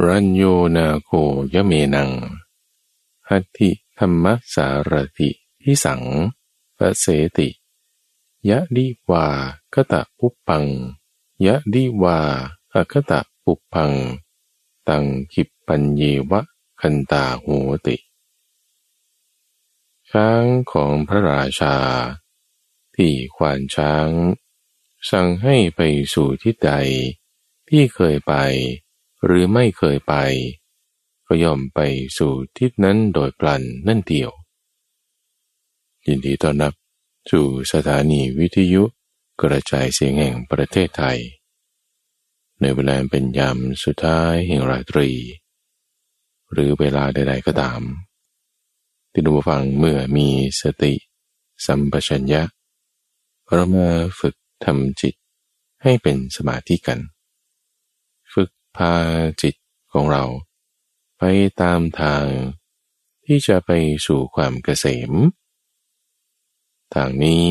รัญโยนาโคยเมนังหัตถิธรรมสารติทิสังพระเสติยะดีวากตะปุปังยะดีวาอะคตะปุพัง ตังคิปปัญเยวะคันตาโหติ ช้างของพระราชา ที่ควานช้าง สั่งให้ไปสู่ทิศใดที่เคยไป หรือไม่เคยไป ก็ย่อมไปสู่ทิศนั้นโดยปลันนั่นเดียว ยินดีต้อนรับสู่สถานีวิทยุกระจายเสียงแห่งประเทศไทย ในเวลาเป็นยามสุดท้ายแห่งราตรี หรือเวลาใดๆก็ตาม ที่ดูฟังเมื่อมีสติ สัมปชัญญะเรามาฝึกทำจิตให้เป็นสมาธิกัน พาจิตของเรา ไปตามทางที่จะไปสู่ความเกษม ทางนี้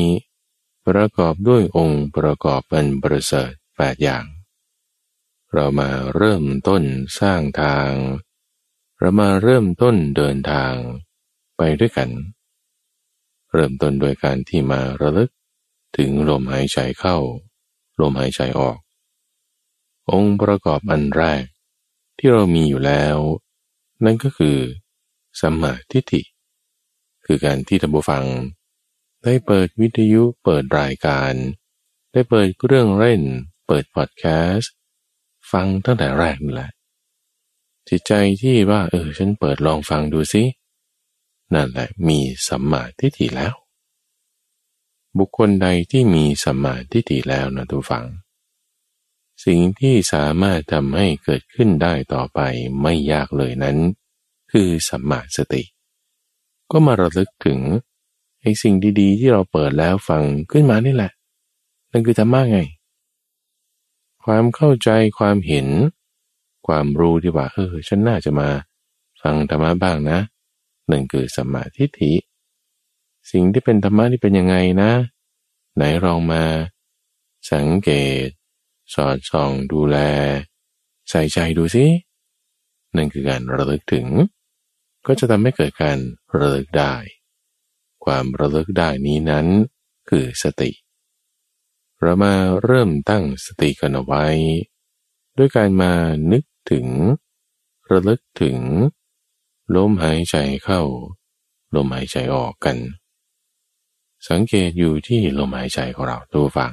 ประกอบด้วยองค์ประกอบเป็นประเสริฐแปดอย่าง เรามาเริ่มต้นสร้างทาง เรามาเริ่มต้นเดินทางไปด้วยกัน เริ่มต้นโดยการที่มาระลึกถึงลมหายใจเข้า ลมหายใจออก องค์ประกอบอันแรก ที่เรามีอยู่แล้ว นั่นก็คือสัมมาทิฏฐิ คือการที่ท่านผู้ฟัง ได้เปิดวิทยุเปิดรายการ ได้เปิดเรื่องเล่น เปิดพอดแคสต์ฟังตั้งแต่แรกนั่นแหละ จิตใจที่ว่าเออฉันเปิดลองฟังดูสินั่นแหละมีสัมมาทิฏฐิแล้ว บุคคลใดที่มีสัมมาทิฏฐิแล้วนะทุกฝัง สิ่งที่สามารถทำให้เกิดขึ้นได้ต่อไปไม่ยากเลยนั้น คือสัมมาสติ ก็มาระลึกถึงไอ้สิ่งดีๆ ที่เราเปิดแล้วฟังขึ้นมานี่แหละ นั่นคือธรรมะไง ความเข้าใจความเห็น ความรู้ที่ว่าเออฉันน่าจะมาฟังธรรมะบ้างนะนั่นคือสัมมาทิฏฐิ สิ่งที่เป็นธรรมะที่เป็นยังไงนะ ไหนลองมา สังเกต สอดส่องดูแล ใส่ใจดูสิ นั่นคือการระลึกถึง ก็จะทำให้เกิดการระลึกได้ ความระลึกได้นี้นั้นคือสติ เรามาเริ่มตั้งสติกันเอาไว้ ด้วยการมานึกถึง ระลึกถึง ลมหายใจเข้า ลมหายใจออกกัน สังเกตอยู่ที่ลมหายใจของเราตัวฟัง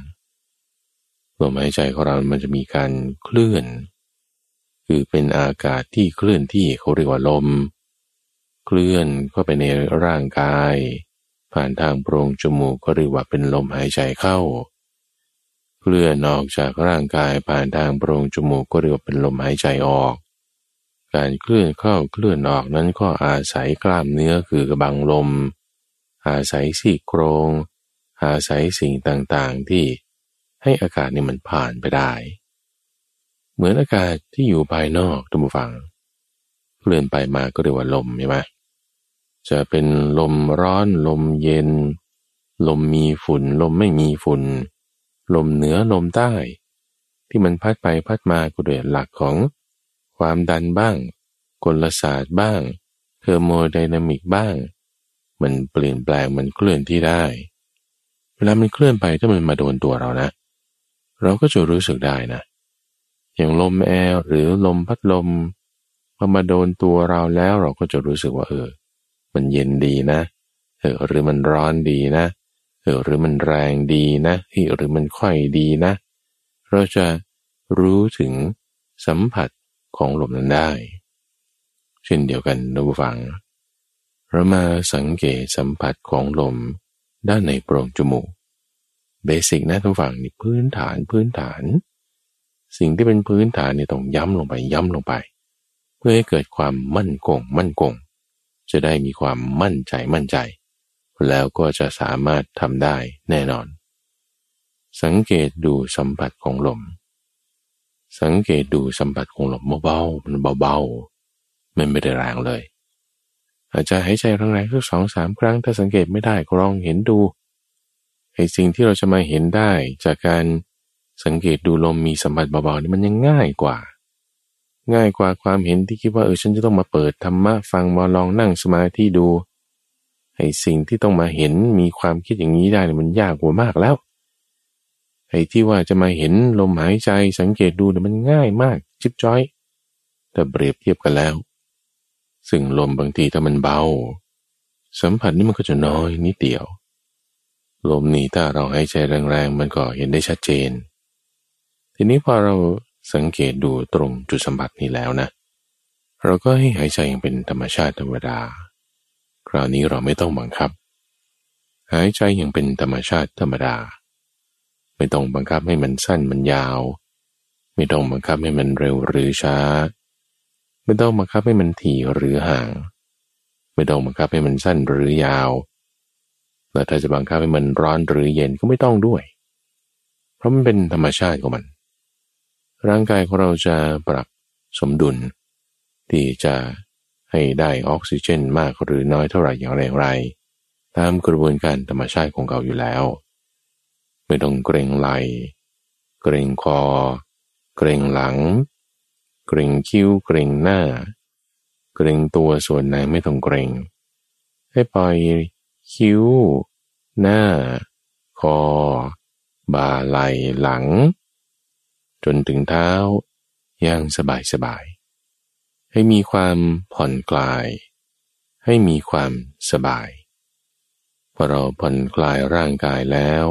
ลมหายใจของเรา มันจะมีการเคลื่อน คือเป็นอากาศที่เคลื่อนที่เขาเรียกว่าลม เคลื่อนเข้าไปในร่างกาย ผ่านทางโพรงจมูกก็เรียกว่าเป็นลมหายใจเข้า เคลื่อนออกจากร่างกายผ่านทางโพรงจมูกก็เรียกว่าเป็นลมหายใจออก การเคลื่อนเข้าเคลื่อนออกนั้นก็อาศัยกล้ามเนื้อคือกระบังลม อาศัยสี่โครง อาศัยสิ่งต่างๆที่ ให้อากาศนี่มันผ่านไปได้ เหมือนอากาศที่อยู่ภายนอกทุกฝังเคลื่อนไปมาก็เรียกว่าลมใช่ไหมจะเป็นลมร้อนลมเย็น ลมมีฝุ่น ลมไม่มีฝุ่น ลมเหนือลมใต้ ที่มันพัดไปพัดมาก็โดยหลักของความดันบ้าง กลศาสตร์บ้าง เทอร์โมไดนามิกบ้าง มันเปลี่ยนแปลงมันเคลื่อนที่ได้ เวลามันเคลื่อนไปถ้ามันมาโดนตัวเรานะ เราก็จะรู้สึกได้นะ อย่างลมแอร์หรือลมพัดลมพอมาโดนตัวเราแล้วเราก็จะรู้สึกว่า เออ มันเย็นดีนะ เออ หรือมันร้อนดีนะ เออ หรือมันแรงดีนะหรือมันค่อยดีนะ เราจะรู้ถึงสัมผัสของลมนั้นได้ เช่นเดียวกันนะผู้ฟัง เรามาสังเกตสัมผัสของลมด้านในโพรงจมูก เบสิกนะทุกฝั่งนี่พื้นฐานพื้นฐาน สิ่งที่เป็นพื้นฐานนี่ต้องย้ำลงไปย้ำลงไป เพื่อให้เกิดความมั่นคงมั่นคงจะได้มีความมั่นใจมั่นใจ แล้วก็จะสามารถทำได้แน่นอน สังเกตดูสัมผัสของลม สังเกตดูสัมผัสของลมเบาๆมันเบาๆมันไม่ได้แรงเลย อาจจะหายใจแรงๆสักสองสามครั้ง ถ้าสังเกตไม่ได้ก็ลองเห็นดู ไอ้สิ่งที่เราจะมาเห็นได้จากการสังเกตดูลมมีสัมผัสเบาๆนี่มันยังง่ายกว่า ง่ายกว่าความเห็นที่คิดว่าเออฉันจะต้องมาเปิดธรรมะฟังมาลองนั่งสมาธิดูไอ้สิ่งที่ต้องมาเห็นมีความคิดอย่างนี้ได้มันยากกว่ามากแล้วไอ้ที่ว่าจะมาเห็นลมหายใจสังเกตดูเนี่ยมันง่ายมากจิบจ้อย แต่เปรียบเทียบกันแล้ว ซึ่งลมบางทีถ้ามันเบา สัมผัสนี่มันก็จะน้อยนิดเดียว ลมนี้ถ้าเราหายใจแรงๆมันก็เห็นได้ชัดเจน ทีนี้พอเราสังเกตดูตรงจุดสัมผัสนี้แล้วนะ เราก็ให้หายใจอย่างเป็นธรรมชาติธรรมดา คราวนี้เราไม่ต้องบังคับ หายใจอย่างเป็นธรรมชาติธรรมดา ไม่ต้องบังคับให้มันสั้นมันยาว ไม่ต้องบังคับให้มันเร็วหรือช้า ไม่ต้องบังคับให้มันถี่หรือห่าง ไม่ต้องบังคับให้มันสั้นหรือยาว แล้วถ้าจะบังคับให้มันร้อนหรือเย็นก็ไม่ต้องด้วย เพราะมันเป็นธรรมชาติของมัน ร่างกายของเราจะปรับสมดุล ที่จะให้ได้ออกซิเจนมากหรือน้อยเท่าไหร่อย่างไรไรตามกระบวนการธรรมชาติของเขาอยู่แล้ว ไม่ต้องเกรงไหลเกรงคอ เกรงหลัง เกรงคิ้ว เกรงหน้า เกรงตัวส่วนไหนไม่ต้องเกรง ให้ปล่อย คิ้ว หน้า คอ บ่าไหลหลัง จนถึงเท้าอย่างสบายสบาย ให้มีความผ่อนคลาย ให้มีความสบาย พอเราผ่อนคลายร่างกายแล้ว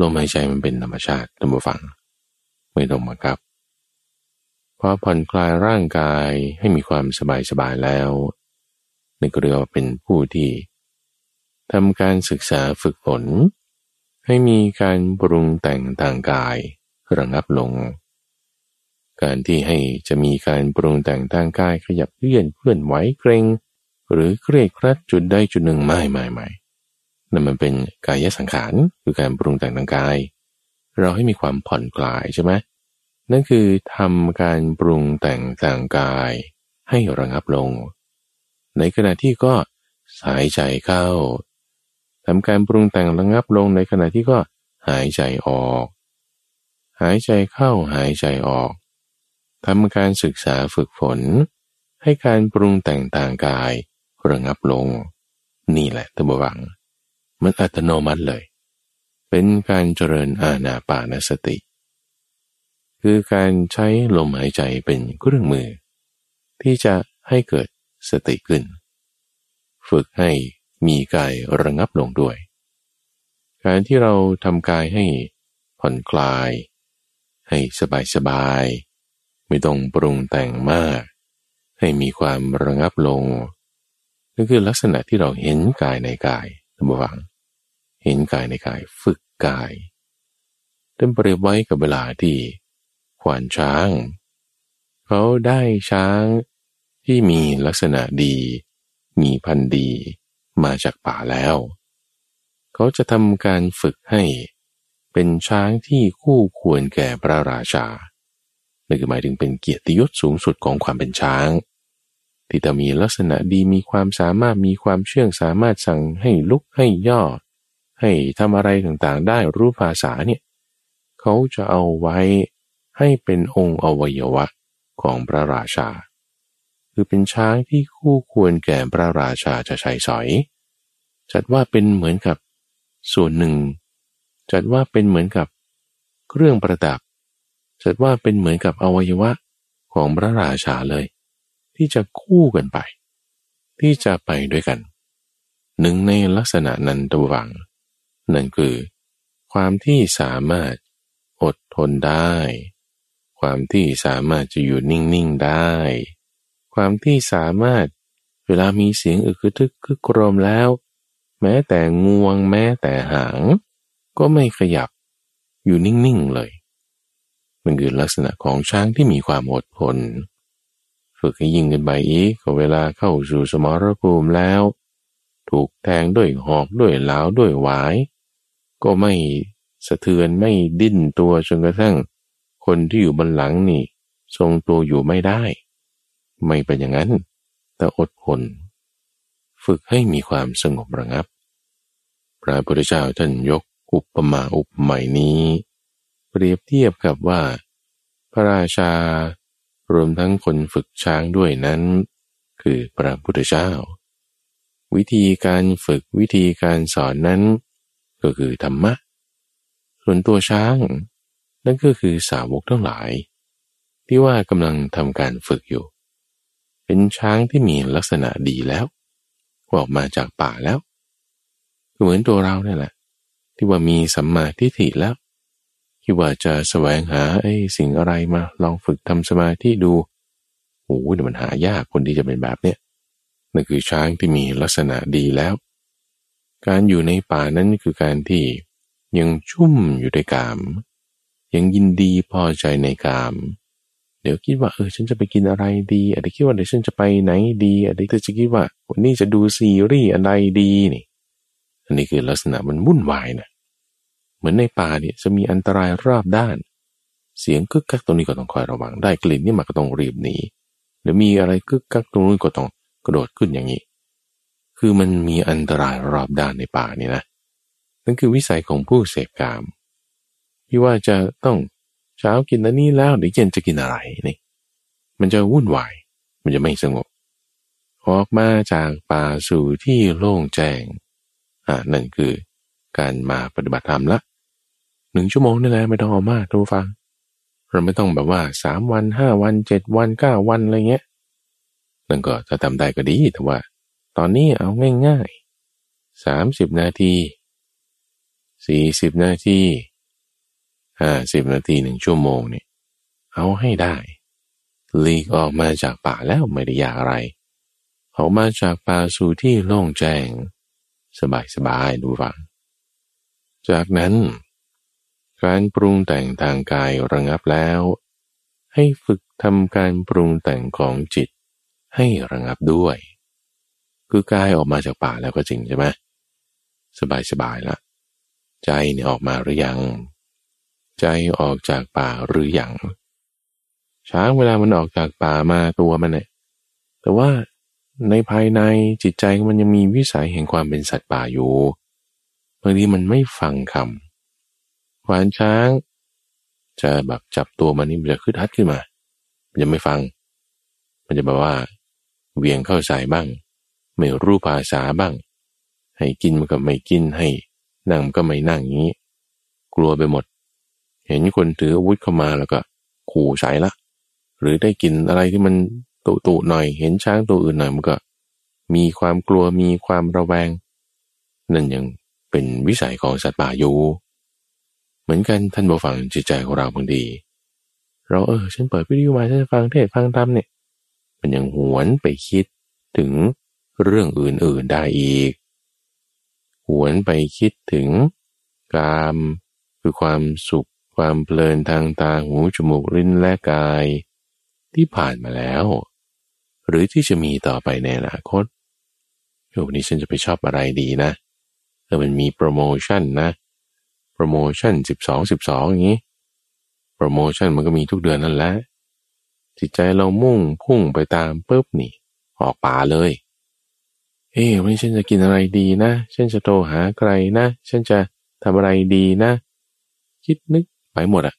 ลมหายใจมันเป็นธรรมชาติตัมบูฟัง ไม่ต้องมากับพอผ่อนคลายร่างกายให้มีความสบายสบายแล้วนี่ก็เรียกว่าเป็นผู้ที่ ทำการศึกษาฝึกฝน ให้มีการปรุงแต่งต่างกายระงับลง การที่ให้จะมีการปรุงแต่งทางกายขยับเลื่อนเคลื่อนไหวเกรง หรือเครียดครัดจุดใดจุดหนึ่งไม่ไม่ไม่นั่นมันเป็นกายสังขารคือการปรุงแต่งทางกาย เราให้มีความผ่อนคลายใช่ไหมนั่นคือทำการปรุงแต่งทางกาย ให้ระงับลง ในขณะที่ก็หายใจเข้า ทำการปรุงแต่งระงับลงในขณะที่ก็หายใจออก หายใจเข้าหายใจออกทำการศึกษาฝึกฝน ให้การปรุงแต่งต่างกายระงับลง นี่แหละตบวังมันอัตโนมัติเลย เป็นการเจริญอาณาปานสติ คือการใช้ลมหายใจเป็นเครื่องมือ ที่จะให้เกิดสติขึ้น ฝึกให้ มีกายระงับลงด้วย การที่เราทำกายให้ผ่อนคลาย ให้สบายสบาย ไม่ต้องปรุงแต่งมาก ให้มีความระงับลงนั่นคือลักษณะที่เราเห็นกายในกายท่านผู้ฟัง เห็นกายในกายฝึกกายต้นเปรียบไว้กับเวลาที่ขวานช้าง เขาได้ช้างที่มีลักษณะดี มีพันธุ์ดี มาจากป่าแล้ว เขาจะทำการฝึกให้เป็นช้างที่คู่ควรแก่พระราชานั่นคือหมายถึงเป็นเกียรติยศสูงสุดของความเป็นช้าง ที่จะมีลักษณะดีมีความสามารถมีความเชื่องสามารถสั่งให้ลุกให้ย่อ ให้ทำอะไรต่างๆ ได้รู้ภาษาเนี่ยเขาจะเอาไว้ให้เป็นองค์อวัยวะของพระราชา คือเป็นช้างที่คู่ควรแก่พระราชาจะใช้สอย จัดว่าเป็นเหมือนกับส่วนหนึ่ง จัดว่าเป็นเหมือนกับเครื่องประดับ จัดว่าเป็นเหมือนกับอวัยวะของพระราชาเลย ที่จะคู่กันไป ที่จะไปด้วยกัน หนึ่งในลักษณะนันตววังนั่นคือ ความที่สามารถอดทนได้ ความที่สามารถจะอยู่นิ่งๆได้ ความที่สามารถเวลามีเสียงอึกทึกคึกโครมแล้ว แม้แต่งวงแม้แต่หาง ก็ไม่ขยับอยู่นิ่งๆเลย มันคือลักษณะของช้างที่มีความอดทนฝึกให้ยิ่งขึ้นไปอีกเวลาเข้าสู่สมรภูมิแล้ว ถูกแทงด้วยหอกด้วยเหลาด้วยหวาย ก็ไม่สะเทือนไม่ดิ้นตัวจนกระทั่ง คนที่อยู่บนหลังนี่ ทรงตัวอยู่ไม่ได้ ไม่เป็นอย่างนั้น แต่อดทนฝึกให้มีความสงบระงับ พระพุทธเจ้าท่านยกอุปมาอุปไมยนี้ เปรียบเทียบกับว่า พระราชารวมทั้งคนฝึกช้างด้วยนั้น คือพระพุทธเจ้า วิธีการฝึกวิธีการสอนนั้น ก็คือธรรมะ ส่วนตัวช้าง นั่นก็คือสาวกทั้งหลาย ที่ว่ากำลังทำการฝึกอยู่ เป็นช้างที่มีลักษณะดีแล้วออกมาจากป่าแล้ว เหมือนตัวเราเนี่ยแหละ ที่ว่ามีสัมมาทิฏฐิแล้วคิดว่าจะแสวงหาไอ้สิ่งอะไรมา ลองฝึกทำสมาธิดูโอ้ยมันหายากคนที่จะเป็นแบบเนี้ยนั่นคือช้างที่มีลักษณะดีแล้ว การอยู่ในป่านั้นคือการที่ยังชุ่มอยู่ในกาม ยังยินดีพอใจในกาม เดี๋ยวคิดว่าเออฉันจะไปกินอะไรดีอะไรคิดว่าเดี๋ยวฉันจะไปไหนดีอะไรเธอจะคิดว่าวันนี้จะดูซีรีส์อะไรดีนี่ อันนี้คือลักษณะมันวุ่นวายนะเหมือนในป่าเนี่ยจะมีอันตรายรอบด้าน เสียงกึกกักตรงนี้ก็ต้องคอยระวัง ได้กลิ่นนี่มาก็ต้องรีบหนีหรือมีอะไรกึกกักตรงนู้นก็ต้องกระโดดขึ้นอย่างนี้ คือมันมีอันตรายรอบด้านในป่านี่นะ นั่นคือวิสัยของผู้เสพกามที่ว่าจะต้องเช้ากินอันนี้แล้วเดี๋ยวเย็นจะกินอะไรนี่ มันจะวุ่นวาย มันจะไม่สงบ ออกมาจากป่าสู่ที่โล่งแจ้ง อ่านั่นคือการมาปฏิบัติธรรมละหนึ่งชั่วโมงนี่แหละไม่ต้องเอามากทุกฟัง เราไม่ต้องแบบว่าสามวันห้าวันเจ็ดวันเก้าวันอะไรเงี้ยนั่นก็ถ้าทำได้ก็ดีแต่ว่า ตอนนี้เอาง่ายๆสามสิบนาทีสี่สิบนาทีห้าสิบนาทีหนึ่งชั่วโมงเนี่ยเอาให้ได้ลีกออกมาจากป่าแล้วไม่ได้ยากอะไรออกมาจากป่าสู่ที่โล่งแจ้ง สบายสบายดูฟัง จากนั้น การปรุงแต่งทางกายระงับแล้ว ให้ฝึกทำการปรุงแต่งของจิตให้ระงับด้วย คือกายออกมาจากป่าแล้วก็จริงใช่ไหมสบายสบายละใจเนี่ยออกมาหรือยัง ใจออกจากป่าหรืออยังช้างเวลามันออกจากป่ามาตัวมันเนี่ยแต่ว่า ในภายในจิตใจมันยังมีวิสัยแห่งความเป็นสัตว์ป่าอยู่บางทีมันไม่ฟังคำขวานช้าง จะแบบจับตัวมันนี่มันจะขึ้นฮัดขึ้นมา มันจะไม่ฟัง มันจะแบบว่าเวียงเข้าใส่บ้าง ไม่รู้ภาษาบ้าง ให้กินมันก็ไม่กินให้ นั่งก็ไม่นั่งอย่างนี้ กลัวไปหมด เห็นคนถืออาวุธเข้ามาแล้วก็ขู่ใส่ละ หรือได้กินอะไรที่มัน ตุตุหน่อยเห็นช้างตัวอื่นหน่อยมันก็ มีความกลัวมีความระแวง นั่นยังเป็นวิสัยของสัตว์ป่าอยู่ เหมือนกันท่านผู้ฟังจิตใจของเราบางทีเราเออฉันเปิดวิทยุมาฉันฟังเทศฟังธรรมเนี่ย มันยังหวนไปคิดถึงเรื่องอื่นๆได้อีก หวนไปคิดถึงกามคือความสุขความเพลินทางตาหูจมูกลิ้นและกาย ที่ผ่านมาแล้ว หรือที่จะมีต่อไปในอนาคตวันนี้ฉันจะไปชอบอะไรดีนะเออมันมีโปรโมชั่นนะ โปรโมชั่นสิบสองสิบสองอย่างนี้ โปรโมชั่นมันก็มีทุกเดือนนั่นแหละ จิตใจเรามุ่งพุ่งไปตามปุ๊บนี่ ออกป่าเลย เอ้วันนี้ฉันจะกินอะไรดีนะ ฉันจะโทรหาใครนะ ฉันจะทำอะไรดีนะ คิดนึกไปหมดอะ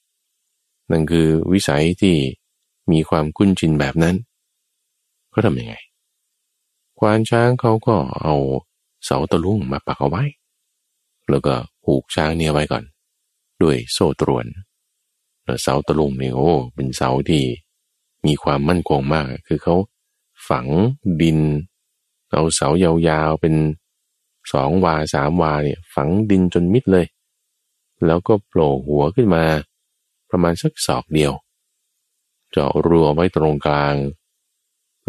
นั่นคือวิสัยที่มีความคุ้นชินแบบนั้น ก็ทำยังไง ควานช้างเขาก็เอาเสาตะลุงมาปักเอาไว้ แล้วก็ผูกช้างเนี่ยไว้ก่อน ด้วยโซ่ตรวนแล้วเสาตะลุงนี่โอ้เป็นเสาที่มีความมั่นคงมาก คือเขาฝังดิน เอาเสายาวๆเป็นสองวาสามวาเนี่ยฝังดินจนมิดเลย แล้วก็โผล่หัวขึ้นมา ประมาณสักศอกเดียว เจาะรัวไว้ตรงกลาง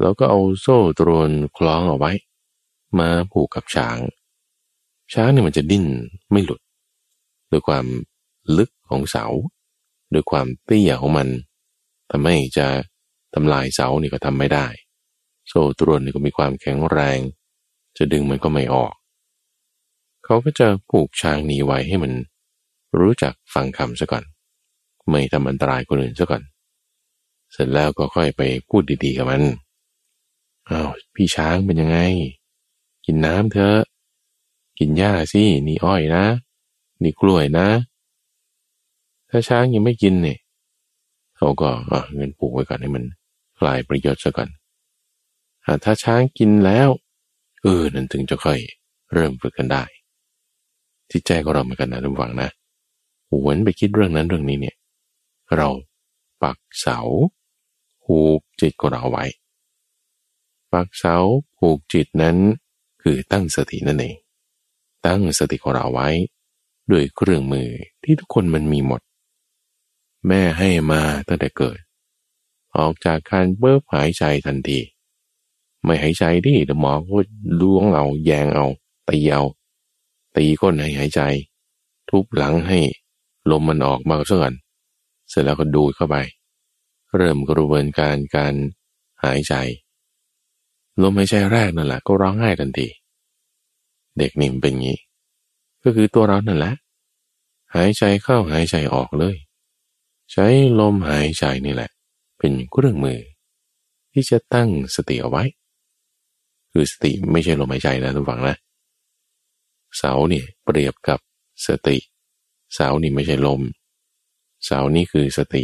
แล้วก็เอาโซ่ตรวนคล้องเอาไว้ มาผูกกับช้าง ช้างเนี่ยมันจะดิ้นไม่หลุด ด้วยความลึกของเสา ด้วยความเตี้ยของมันทำให้จะทำลายเสานี่ก็ทำไม่ได้ โซ่ตรวนนี่ก็มีความแข็งแรง จะดึงมันก็ไม่ออก เขาก็จะผูกช้างนี้ไว้ให้มัน รู้จักฟังคำซะก่อน ไม่ทำอันตรายคนอื่นซะก่อน เสร็จแล้วก็ค่อยไปพูดดีๆกับมัน อ้าวพี่ช้างเป็นยังไง กินน้ำเถอะกินหญ้าสินี่อ้อยนะ นี่กล้วยนะ ถ้าช้างยังไม่กินเนี่ยเขาก็เงินปลูกไว้ก่อนให้มันกลายประโยชน์ซะก่อนถ้าช้างกินแล้วเออนั่นถึงจะค่อยเริ่มฝึกกันได้ที่ใจของเราเหมือนกันนะทุกฝังนะหวนไปคิดเรื่องนั้นเรื่องนี้เนี่ย เราปักเสาผูจิตของเราไว้ ปักเสาผูกจิตนั้นคือตั้งสตินั่นเองตั้งสติของเราไว้ ด้วยเครื่องมือที่ทุกคนมันมีหมด แม่ให้มาตั้งแต่เกิด ออกจากการเบิบหายใจทันทีไม่หายใจดิเดี๋ยวหมอก็ล้วงเอาแยงเอาตีเอาตีก้นให้หายใจ ทุบหลังให้ลมมันออกมาซะก่อนเสร็จแล้วก็ดูดเข้าไป เริ่มกระบวนการการหายใจ ลมหายใจแรกนั่นแหละก็ร้องไห้ทันทีเด็กนิ่มเป็นงี้ ก็คือตัวเรานั่นแหละ หายใจเข้าหายใจออกเลย ใช้ลมหายใจนี่แหละ เป็นเครื่องมือ ที่จะตั้งสติเอาไว้ คือสติไม่ใช่ลมหายใจนะทุกฝังนะ เสาเนี่ยเปรียบกับสติ เสานี่ไม่ใช่ลม เสานี่คือสติ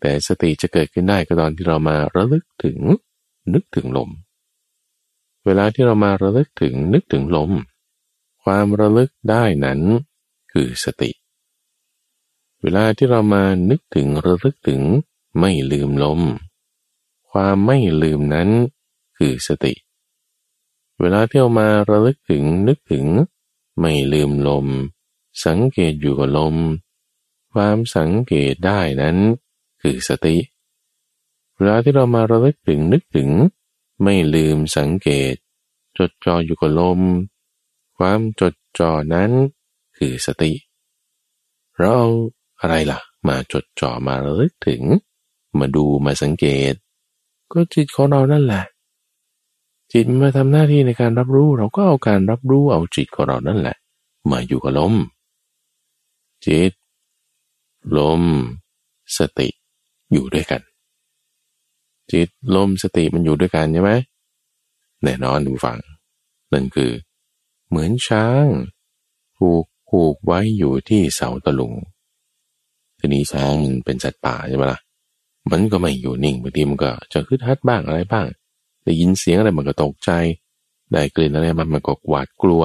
แต่สติจะเกิดขึ้นได้ก็ตอนที่เรามาระลึกถึงนึกถึงลม เวลาที่เรามาระลึกถึงนึกถึงลม ความระลึกได้นั้นคือสติ เวลาที่เรามานึกถึงระลึกถึงไม่ลืมลม ความไม่ลืมนั้นคือสติ เวลาที่เรามาระลึกถึงนึกถึง ไม่ลืมลม สังเกตอยู่กับลม ความสังเกตได้นั้นคือสติ เวลาที่เรามาระลึกถึงนึกถึง ไม่ลืมสังเกต จดจ่ออยู่กับลม ความจดจ่อนั้นคือสติ เราเอาอะไรล่ะ มาจดจ่อมาระลึกถึง มาดูมาสังเกต ก็จิตของเรานั่นแหละ จิตมาทำหน้าที่ในการรับรู้ เราก็เอาการรับรู้เอาจิตของเรานั่นแหละ มาอยู่กับลม จิต ลม สติอยู่ด้วยกัน จิตลมสติมันอยู่ด้วยกันใช่ไหมแน่นอนดูฟัง นั่นคือ เหมือนช้างผูกผูกไว้อยู่ที่เสาตะลุง ทีนี้ช้างมันเป็นสัตว์ป่าใช่ไหมล่ะ มันก็ไม่อยู่นิ่งบางทีมันก็จะคึดฮัดบ้างอะไรบ้าง ได้ยินเสียงอะไรมันก็ตกใจ ได้กลิ่นอะไรมันมันก็หวาดกลัว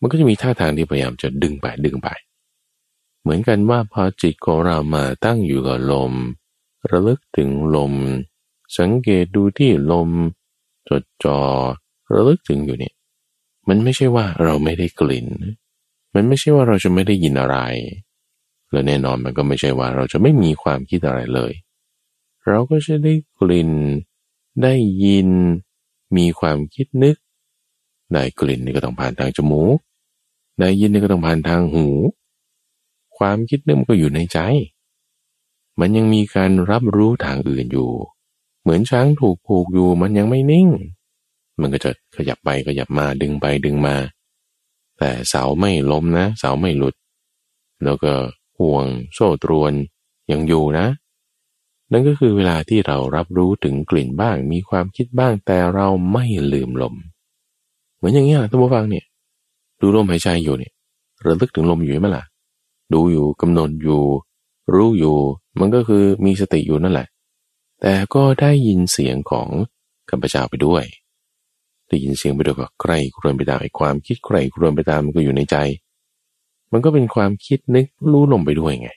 มันก็จะมีท่าทางที่พยายามจะดึงไปดึงไป เหมือนกันว่าพอจิตของเรามาตั้งอยู่กับลม ระลึกถึงลม สังเกตดูที่ลม จดจอ่อระลึกถึงอยู่เนี่ย มันไม่ใช่ว่าเราไม่ได้กลิ่น มันไม่ใช่ว่าเราจะไม่ได้ยินอะไร และแน่นอนมันก็ไม่ใช่ว่าเราจะไม่มีความคิดอะไรเลย เราก็จะได้กลิ่น ได้ยิน มีความคิดนึก ได้กลิ่นนี่ก็ต้องผ่านทางจมูก ได้ยินนี่ก็ต้องผ่านทางหู ความคิดนึกมันก็อยู่ในใจ มันยังมีการรับรู้ทางอื่นอยู่ เหมือนช้างถูกผูกอยู่มันยังไม่นิ่ง มันก็จะขยับไปขยับมาดึงไปดึงมา แต่เสาไม่ล้มนะ เสาไม่หลุด แล้วก็ห่วงโซ่ตรวนยังอยู่นะ นั่นก็คือเวลาที่เรารับรู้ถึงกลิ่นบ้าง มีความคิดบ้างแต่เราไม่ลืมลม เหมือนอย่างนี้ท่านผู้ฟังเนี่ย ดูลมหายใจอยู่เนี่ยระลึกถึงลมอยู่ไหมล่ะ ดูอยู่กำหนดอยู่ รู้อยู่ มันก็คือมีสติอยู่นั่นแหละ แต่ก็ได้ยินเสียงของกัมปเจ้าไปด้วย ได้ยินเสียงไปด้วยก็ใครครวญไปตามไอ้ความคิดใครครวญไปตามมันก็อยู่ในใจ มันก็เป็นความคิดนึกรู้ลมไปด้วยไง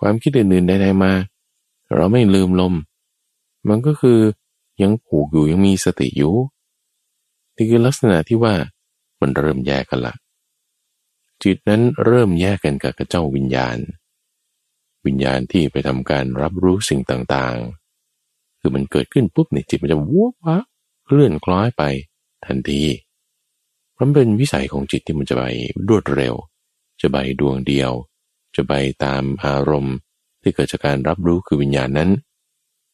ความคิดอื่นๆใดๆมา เราไม่ลืมลม มันก็คือยังผูกอยู่ยังมีสติอยู่นี่คือลักษณะที่ว่ามันเริ่มแยกกันละจิตนั้นเริ่มแยกกันกับเจ้าวิญญาณ วิญญาณที่ไปทำการรับรู้สิ่งต่างๆ คือมันเกิดขึ้นปุ๊บเนี่ยจิตมันจะวัววะเคลื่อนคล้อยไปทันทีเพราะเป็นวิสัยของจิตที่มันจะไปรวดเร็ว จะไปดวงเดียว จะไปตามอารมณ์ที่เกิดจากการรับรู้คือวิญญาณนั้น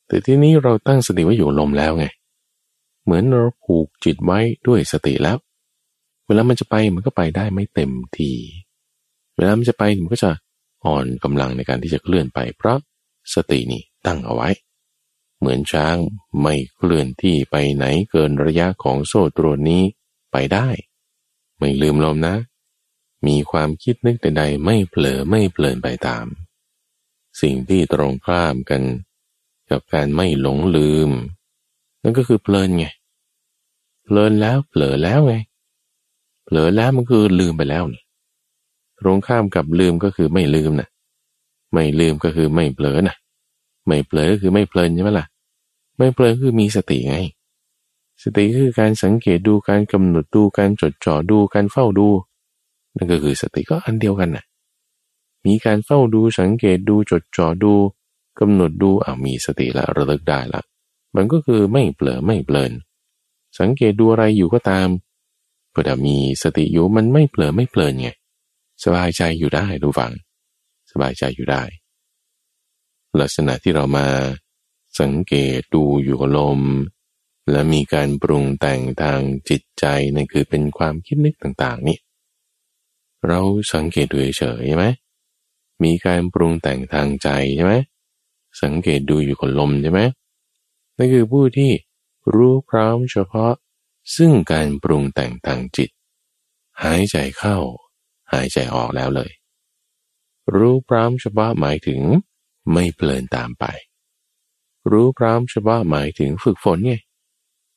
แต่ที่นี้เราตั้งสติไว้อยู่ลมแล้วไง เหมือนเราผูกจิตไว้ด้วยสติแล้ว เวลามันจะไปมันก็ไปได้ไม่เต็มที เวลามันจะไปมันก็จะ อ่อนกำลังในการที่จะเคลื่อนไป เพราะสตินี่ตั้งเอาไว้ เหมือนช้างไม่เคลื่อนที่ไปไหนเกินระยะของโซ่ตรวนนี้ไปได้ ไม่ลืมลมนะ มีความคิดนึกใดๆไม่เผลอไม่เพลินไปตาม สิ่งที่ตรงข้ามกัน กับการไม่หลงลืม นั่นก็คือเพลินไงเพลินแล้วเผลอแล้วไงเผลอแล้วมันคือลืมไปแล้วนะ ตรงข้ามกับลืมก็คือไม่ลืมนะไม่ลืมก็คือไม่เผลอนะไม่เผลอก็คือไม่เพลินใช่ไหมล่ะ ไม่เพลินคือมีสติไง สติคือการสังเกตดูการกำหนดดูการจดจ่อดูการเฝ้าดู นั่นก็คือสติก็อันเดียวกันนะมีการเฝ้าดูสังเกตดูจดจ่อดูกำหนดดูอ่ามีสติละระลึกได้ละ มันก็คือไม่เผลอไม่เพลิน สังเกตดูอะไรอยู่ก็ตามพอมีสติอยู่มันไม่เผลอไม่เพลินไง สบายใจอยู่ได้ดูฟัง สบายใจอยู่ได้ ลักษณะที่เรามาสังเกตดูอยู่กับลม และมีการปรุงแต่งทางจิตใจนั่นคือเป็นความคิดนึกต่างๆ นี่ เราสังเกตดูเฉยใช่ไหมมีการปรุงแต่งทางใจใช่ไหมสังเกตดูอยู่กับลมใช่ไหมนั่นคือผู้ที่รู้พร้อมเฉพาะซึ่งการปรุงแต่งทางจิต หายใจเข้า หายใจออกแล้วเลย รู้พร้อมเฉพาะหมายถึงไม่เพลินตามไป รู้พร้อมเฉพาะหมายถึงฝึกฝนไง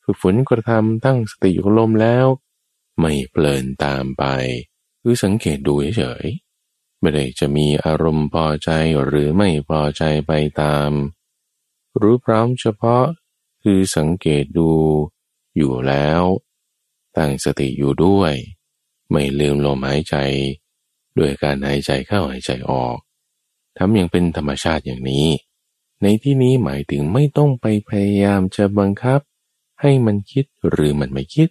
ฝึกฝนกระทำตั้งสติอยู่กับลมแล้ว ไม่เพลินตามไป คือสังเกตดูเฉยไม่ได้จะมีอารมณ์พอใจหรือไม่พอใจไปตาม รู้พร้อมเฉพาะคือสังเกตดูอยู่แล้ว ตั้งสติอยู่ด้วย ไม่ลืมลมหายใจ ด้วยการหายใจเข้าหายใจออกทำอย่างเป็นธรรมชาติอย่างนี้ ในที่นี้หมายถึงไม่ต้องไปพยายามจะบังคับ ให้มันคิดหรือมันไม่คิด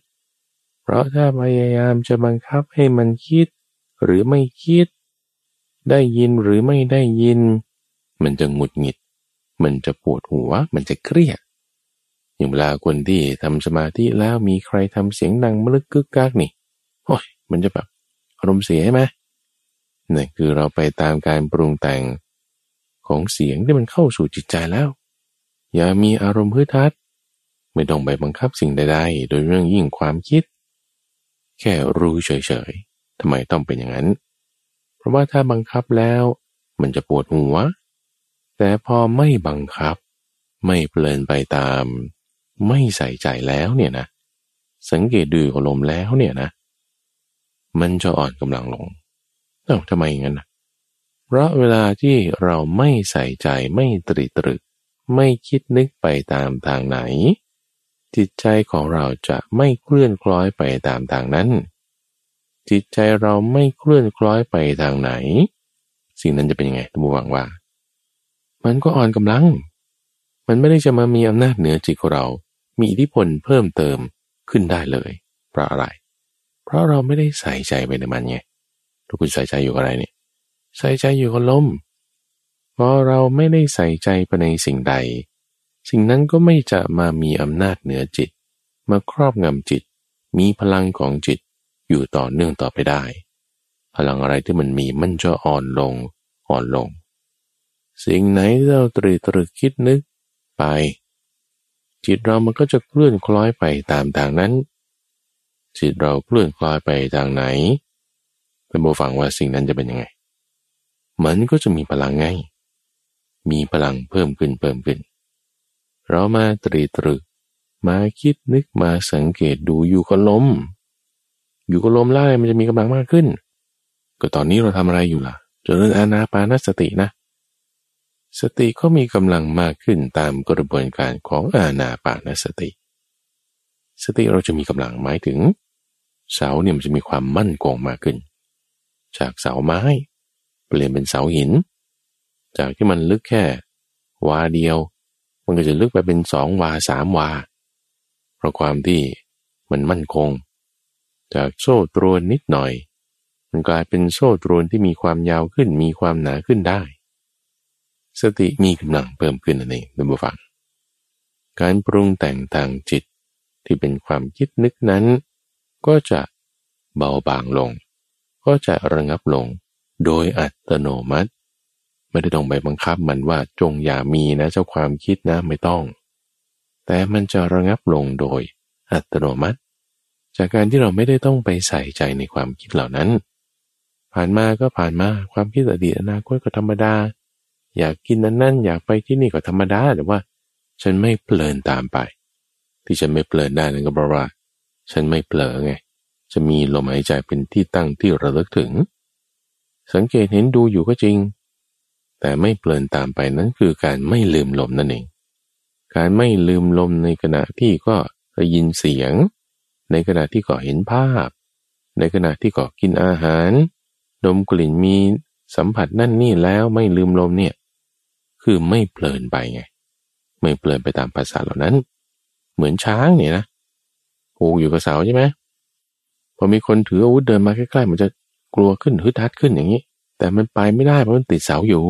เพราะถ้าพยายามจะบังคับให้มันคิด หรือไม่คิด ได้ยินหรือไม่ได้ยิน มันจะหงุดหงิด มันจะปวดหัว มันจะเครียดอย่างเวลาคนที่ทำสมาธิแล้วมีใครทำเสียงดังมลึกกึกกักนี่โอ้ย มันจะแบบอารมณ์เสียใช่ไหมนี่คือเราไปตามการปรุงแต่งของเสียงที่มันเข้าสู่จิตใจแล้ว อย่ามีอารมณ์พื้ทัดไม่ต้องไปบังคับสิ่งใดๆ โดยเรื่องยิ่งความคิด แค่รู้เฉยๆทำไมต้องเป็นอย่างนั้น เพราะว่าถ้าบังคับแล้ว มันจะปวดหัว แต่พอไม่บังคับ ไม่เพลินไปตาม ไม่ใส่ใจแล้วเนี่ยนะ สังเกตดูอารมณ์แล้วเนี่ยนะ มันจะอ่อนกำลังลงเอ้าทำไมอย่างนั้นนะเพราะเวลาที่เราไม่ใส่ใจไม่ตรีตรึก ไม่คิดนึกไปตามทางไหน จิตใจของเราจะไม่เคลื่อนคล้อยไปตามทางนั้น จิตใจเราไม่เคลื่อนคล้อยไปทางไหน สิ่งนั้นจะเป็นยังไงทุกหวังว่า มันก็อ่อนกำลัง มันไม่ได้จะมามีอำนาจเหนือจิตของเรา มีอิทธิพลเพิ่มเติมขึ้นได้เลยเพราะอะไร เพราะเราไม่ได้ใส่ใจไปในมันไงทุกคนใส่ใจอยู่กับอะไรเนี่ย ใส่ใจอยู่กับลมพอเราไม่ได้ใส่ใจไปในสิ่งใด สิ่งนั้นก็ไม่จะมามีอำนาจเหนือจิต มาครอบงำจิต มีพลังของจิตอยู่ต่อเนื่องต่อไปได้ พลังอะไรที่มันมีมันจะอ่อนลง อ่อนลง สิ่งไหนเราตรีตรึกคิดนึกไป จิตเรามันก็จะเคลื่อนคล้อยไปตามทางนั้น จิตเราเคลื่อนคล้อยไปทางไหนเป็นโบฟังว่าสิ่งนั้นจะเป็นยังไง มันก็จะมีพลังไง มีพลังเพิ่มขึ้นเพิ่มขึ้น เรามาตรีตรึก มาคิดนึกมาสังเกตดูอยู่กับลมอยู่กับลมไล่มันจะมีกำลังมากขึ้น ก็ตอนนี้เราทำอะไรอยู่ล่ะจเริญอานาปานสตินะ สติก็มีกำลังมากขึ้นตามกระบวนการของอาณาปานสติ สติเราจะมีกำลังหมายถึง เสาเนี่ยมันจะมีความมั่นคงมากขึ้น จากเสาไม้เปลี่ยนเป็นเสาหิน จากที่มันลึกแค่วาเดียว มันก็จะลึกไปเป็นสองวาสามวา เพราะความที่มันมั่นคง จากโซ่ตรวนนิดหน่อย มันกลายเป็นโซ่ตรวนที่มีความยาวขึ้นมีความหนาขึ้นได้ สติมีกำลังเพิ่มขึ้นนั่นเองท่านผู้ฟัง การปรุงแต่งทางจิตที่เป็นความคิดนึกนั้น ก็จะเบาบางลง ก็จะระงับลง โดยอัตโนมัติ ไม่ได้ต้องไปบังคับมันว่าจงอย่ามีนะเจ้าความคิดนะไม่ต้อง แต่มันจะระงับลงโดยอัตโนมัติ จากการที่เราไม่ได้ต้องไปใส่ใจในความคิดเหล่านั้น ผ่านมาก็ผ่านมาความคิดอดีตอนาคตก็ธรรมดา อยากกินนั้นนั่นอยากไปที่นี่ก็ธรรมดาแต่ว่า ฉันไม่เพลินตามไป ที่ฉันไม่เพลินได้นั่นก็เพราะว่า ฉันไม่เผลอไง จะมีลมหายใจเป็นที่ตั้งที่ระลึกถึง สังเกตเห็นดูอยู่ก็จริง แต่ไม่เพลินตามไปนั้นคือการไม่ลืมลมนั่นเอง การไม่ลืมลมในขณะที่ก็ได้ยินเสียง ในขณะที่ก็เห็นภาพ ในขณะที่ก็กินอาหาร ดมกลิ่นมีสัมผัสนั่นนี่แล้วไม่ลืมลมเนี่ยคือไม่เพลินไปไง ไม่เพลินไปตามภาษาเหล่านั้น เหมือนช้างเนี่ยนะ ผูกอยู่กับเสาใช่ไหมพอมีคนถืออาวุธเดินมาใกล้ๆมันจะกลัวขึ้นฮึดฮัดขึ้นอย่างนี้ แต่มันไปไม่ได้เพราะมันติดเสาอยู่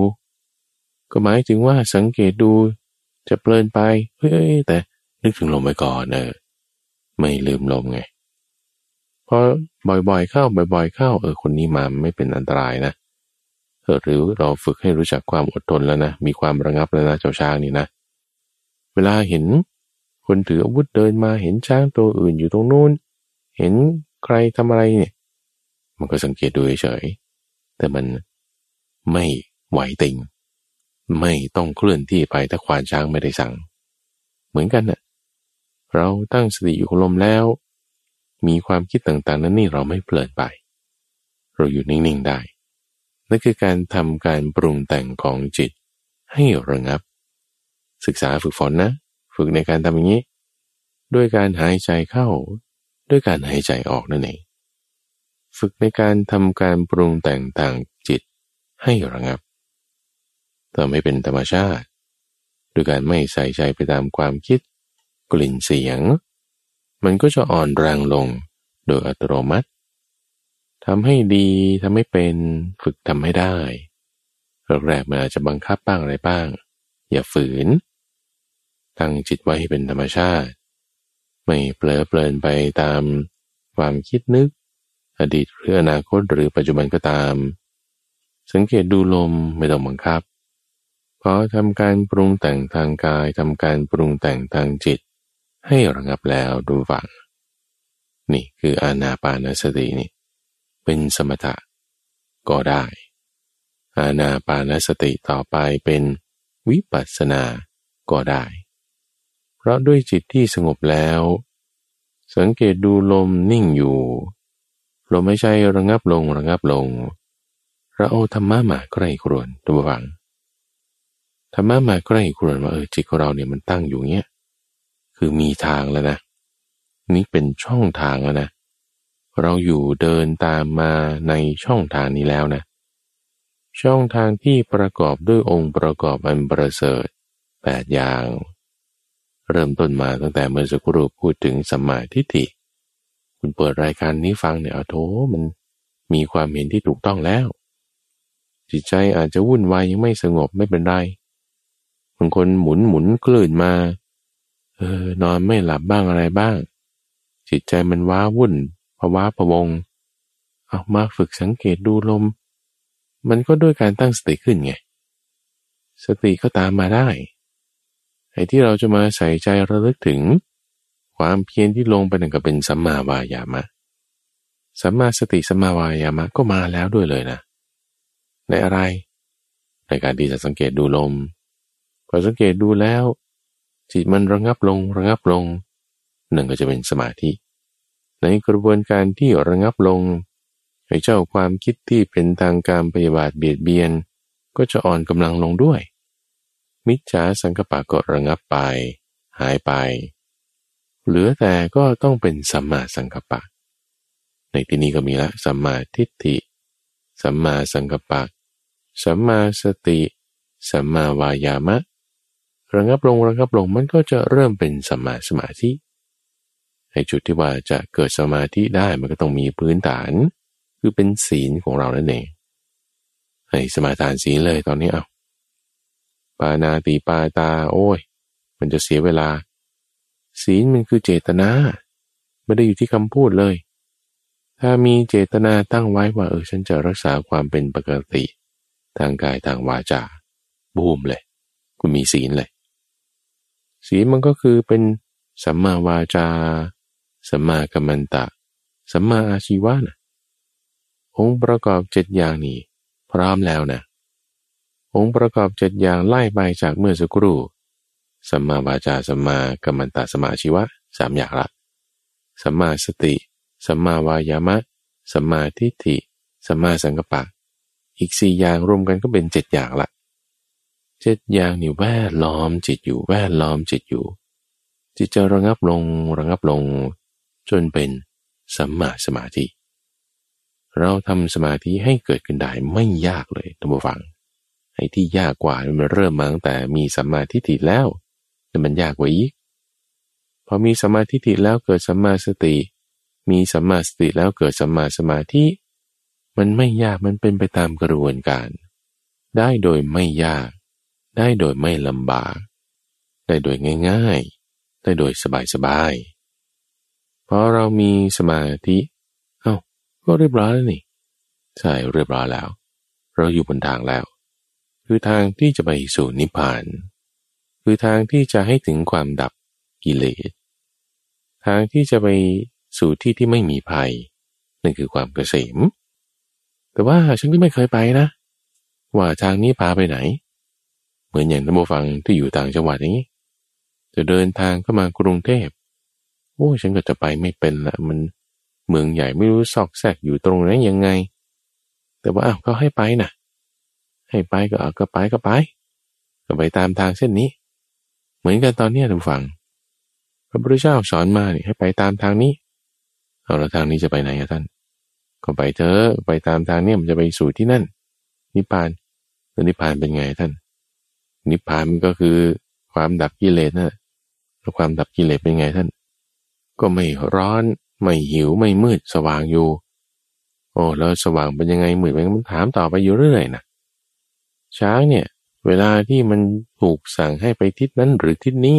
ก็หมายถึงว่าสังเกตดูจะเพลินไปเฮ้ยแต่นึกถึงลมไปก่อนเออไม่ลืมลมไงพอบ่อยๆเข้าบ่อย ๆ เข้า เออคนนี้มาไม่เป็นอันตรายนะเออหรือเราฝึกให้รู้จักความอดทนแล้วนะมีความระงับแล้วนะเจ้าช้างนี่นะ เวลาเห็น คนถืออาวุธเดินมาเห็นช้างตัวอื่นอยู่ตรงนู้น เห็นใครทำอะไรเนี่ย มันก็สังเกตดูเฉย แต่มันไม่ไหวติง ไม่ต้องเคลื่อนที่ไปถ้าควานช้างไม่ได้สั่ง เหมือนกันนะ่ะเราตั้งสติอยู่ลมแล้ว มีความคิดต่างๆ นั้นนี่เราไม่เพลินไป เราอยู่นิ่งๆได้นั่นคือการทำการปรุงแต่งของจิตให้ระงับ ศึกษาฝึกฝนนะ ฝึกในการทำอย่างนี้ ด้วยการหายใจเข้า ด้วยการหายใจออกนั่นเองฝึกในการทำการปรุงแต่งต่างจิตให้ระงับทำให้เป็นธรรมชาติด้วยการไม่ใส่ใจไปตามความคิด กลิ่นเสียง มันก็จะอ่อนแรงลงโดยอัตโนมัติทำให้ดีทำให้เป็นฝึกทำให้ได้แรกๆมันอาจจะบังคับบ้างอะไรบ้าง อย่าฝืน ตั้งจิตไว้ให้เป็นธรรมชาติ ไม่เปลอเปลินไปตามความคิดนึก อดีตหรืออนาคตหรือปัจจุบันก็ตาม สังเกตดูลมไม่ต้องบังคับพอทำการปรุงแต่งทางกายทำการปรุงแต่งทางจิต ให้ระงับแล้วดูฝัง นี่คืออานาปานสตินี่ เป็นสมถะก็ได้ อานาปานสติต่อไปเป็นวิปัสสนาก็ได้ เพราะด้วยจิตที่สงบแล้ว สังเกตดูลมนิ่งอยู่ ลมไม่ใช่ระงับลงระงับลง เราเอาธรรมะมาใกล้ครวนตัวฟังธรรมะมาใกล้ครวนว่าเออจิตของเราเนี่ยมันตั้งอยู่เงี้ยคือมีทางแล้วนะ นี่เป็นช่องทางแล้วนะ เราอยู่เดินตามมาในช่องทางนี้แล้วนะ ช่องทางที่ประกอบด้วยองค์ประกอบอันประเสริฐแปดอย่าง เริ่มต้นมาตั้งแต่เมื่อสักครู่พูดถึงสมาธิฏฐิ คุณเปิดรายการนี้ฟังเนี่ยโถมันมีความเห็นที่ถูกต้องแล้ว จิตใจอาจจะวุ่นวายยังไม่สงบไม่เป็นไรบางคนหมุนหมุนกลื่นมา เออนอนไม่หลับบ้างอะไรบ้าง จิตใจมันว้าวุ่นภาวะพะวง เอามาฝึกสังเกตดูลม มันก็ด้วยการตั้งสติขึ้นไง สติก็ตามมาได้ ไอ้ที่เราจะมาใส่ใจระลึกถึง ความเพียรที่ลงไปนั่นก็เป็นสัมมาวายามะ สัมมาสติสัมมาวายามะก็มาแล้วด้วยเลยนะ ในอะไร ในการที่จะสังเกตดูลมพอสังเกตดูแล้ว จิตมันระงับลงระงับลงหนั่นก็จะเป็นสมาธิ ในกระบวนการที่ระงับลงไอ้เจ้าความคิดที่เป็นทางการปฏิบัติเบียดเบียน ก็จะอ่อนกำลังลงด้วย มิจฉาสังกปะก็ระงับไป หายไป เหลือแต่ก็ต้องเป็นสัมมาสังกปะ ในที่นี้ก็มีละสัมมาทิฏฐิ สัมมาสังกปะ สัมมาสติ สัมมาวายามะ ระงับลงระงับลงมันก็จะเริ่มเป็นสัมมาสมาธิในจุดที่ว่าจะเกิดสมาธิได้มันก็ต้องมีพื้นฐาน คือเป็นศีลของเรานั่นเองให้สมาทานศีลเลยตอนนี้เอา ปานาติปาตา โอ้ย มันจะเสียเวลา ศีลมันคือเจตนา ไม่ได้อยู่ที่คำพูดเลย ถ้ามีเจตนาตั้งไว้ว่าเออฉันจะรักษาความเป็นปกติ ทางกายทางวาจาบูมเลยคุณมีศีลเลย ศีลมันก็คือเป็นสัมมาวาจา สัมมากัมมันตะ สัมมาอาชีวะนะองค์ประกอบเจ็ดอย่างนี้ พร้อมแล้วนะ องค์ประกอบเจ็ดอย่างไล่ไปจากเมื่อสักครู่สัมมาวาจาสัมมากัมมันตสัมมาชีวะสามอย่างละสัมมาสติสัมมาวายามะสัมมาทิฏฐิสัมมาสังกัปปะ อีกสี่อย่างรวมกันก็เป็นเจ็ดอย่างละเจ็ดอย่างนี่แวดล้อมจิตอยู่แวดล้อมจิตอยู่ จิตจะระงับลงระงับลง จนเป็นสัมมาสมาธิ เราทำสมาธิให้เกิดขึ้นได้ไม่ยากเลยท่านผู้ฟัง ไอ้ที่ยากกว่ามันเริ่มมาตั้งแต่มีสัมมาทิฏฐิแล้วแต่มันยากกว่าอีกพอมีสัมมาทิฏฐิแล้วเกิดสัมมาสติ มีสัมมาสติแล้วเกิดสัมมาสมาธิ มันไม่ยากมันเป็นไปตามกระบวนการ ได้โดยไม่ยาก ได้โดยไม่ลำบาก ได้โดยง่าย ๆ ได้โดยสบายๆพอเรามีสมาธิเอา้าก็เรียบร้อยแล้วนี่ใช่เรียบร้อยแล้ว เราอยู่บนทางแล้ว คือทางที่จะไปสู่นิพพาน คือทางที่จะให้ถึงความดับกิเลส ทางที่จะไปสู่ที่ที่ไม่มีภัยนั่นคือความเกษม แต่ว่าฉันก็ไม่เคยไปนะ ว่าทางนี้พาไปไหน เหมือนอย่างท่านผู้ฟังที่อยู่ต่างจังหวัดนี้จะเดินทางเข้ามากรุงเทพโอ้ฉันก็จะไปไม่เป็นละมันเมืองใหญ่ไม่รู้ซอกแซกอยู่ตรงนั้นยังไง แต่ว่าอ้าวเขาให้ไปนะ ให้ไปก็เอาก็ไปก็ไป ก็ไปตามทางเส้นนี้ เหมือนกันตอนนี้ท่านฟังพระพุทธเจ้าสอนมาเนี่ยให้ไปตามทางนี้ เอาล้วทางนี้จะไปไหนท่าน ก็ไปเถอะไปตามทางนี้มันจะไปสู่ที่นั่น นิพพานแล้วนิพพานเป็นไงท่าน นิพพานมันก็คือความดับกิเลสนะ แล้วความดับกิเลสเป็นไงท่าน ก็ไม่ร้อนไม่หิวไม่มืดสว่างอยู่ โอ้แล้วสว่างเป็นยังไงมืดเป็นมันถามต่อไปอยู่เรื่อยนะ ช้างเนี่ย เวลาที่มันถูกสั่งให้ไปทิศนั้นหรือทิศนี้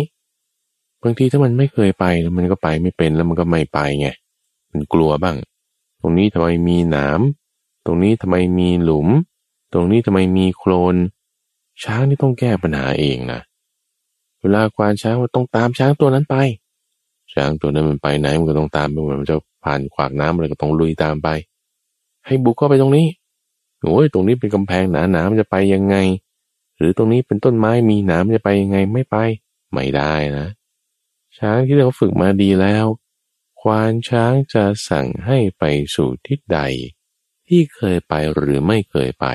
บางทีถ้ามันไม่เคยไปมันก็ไปไม่เป็นแล้วมันก็ไม่ไปไงมันกลัวบ้าง ตรงนี้ทำไมมีหนามตรงนี้ทำไมมีหลุม ตรงนี้ทำไมมีโคลน ช้างนี่ต้องแก้ปัญหาเองนะเวลาควานช้างว่าต้องตามช้างตัวนั้นไป ช้างตัวนั้นมันไปไหนมันก็ต้องตามไปมันจะผ่านขวากน้ำอะไรก็ต้องลุยตามไป ให้บุกเข้าไปตรงนี้ โอ้ยตรงนี้เป็นกำแพงหนาหนามันจะไปยังไง หรือตรงนี้เป็นต้นไม้มีหนามจะไปยังไงไม่ไป ไม่ได้นะ ช้างที่เราฝึกมาดีแล้ว ควานช้างจะสั่งให้ไปสู่ทิศใด ที่เคยไปหรือไม่เคยไป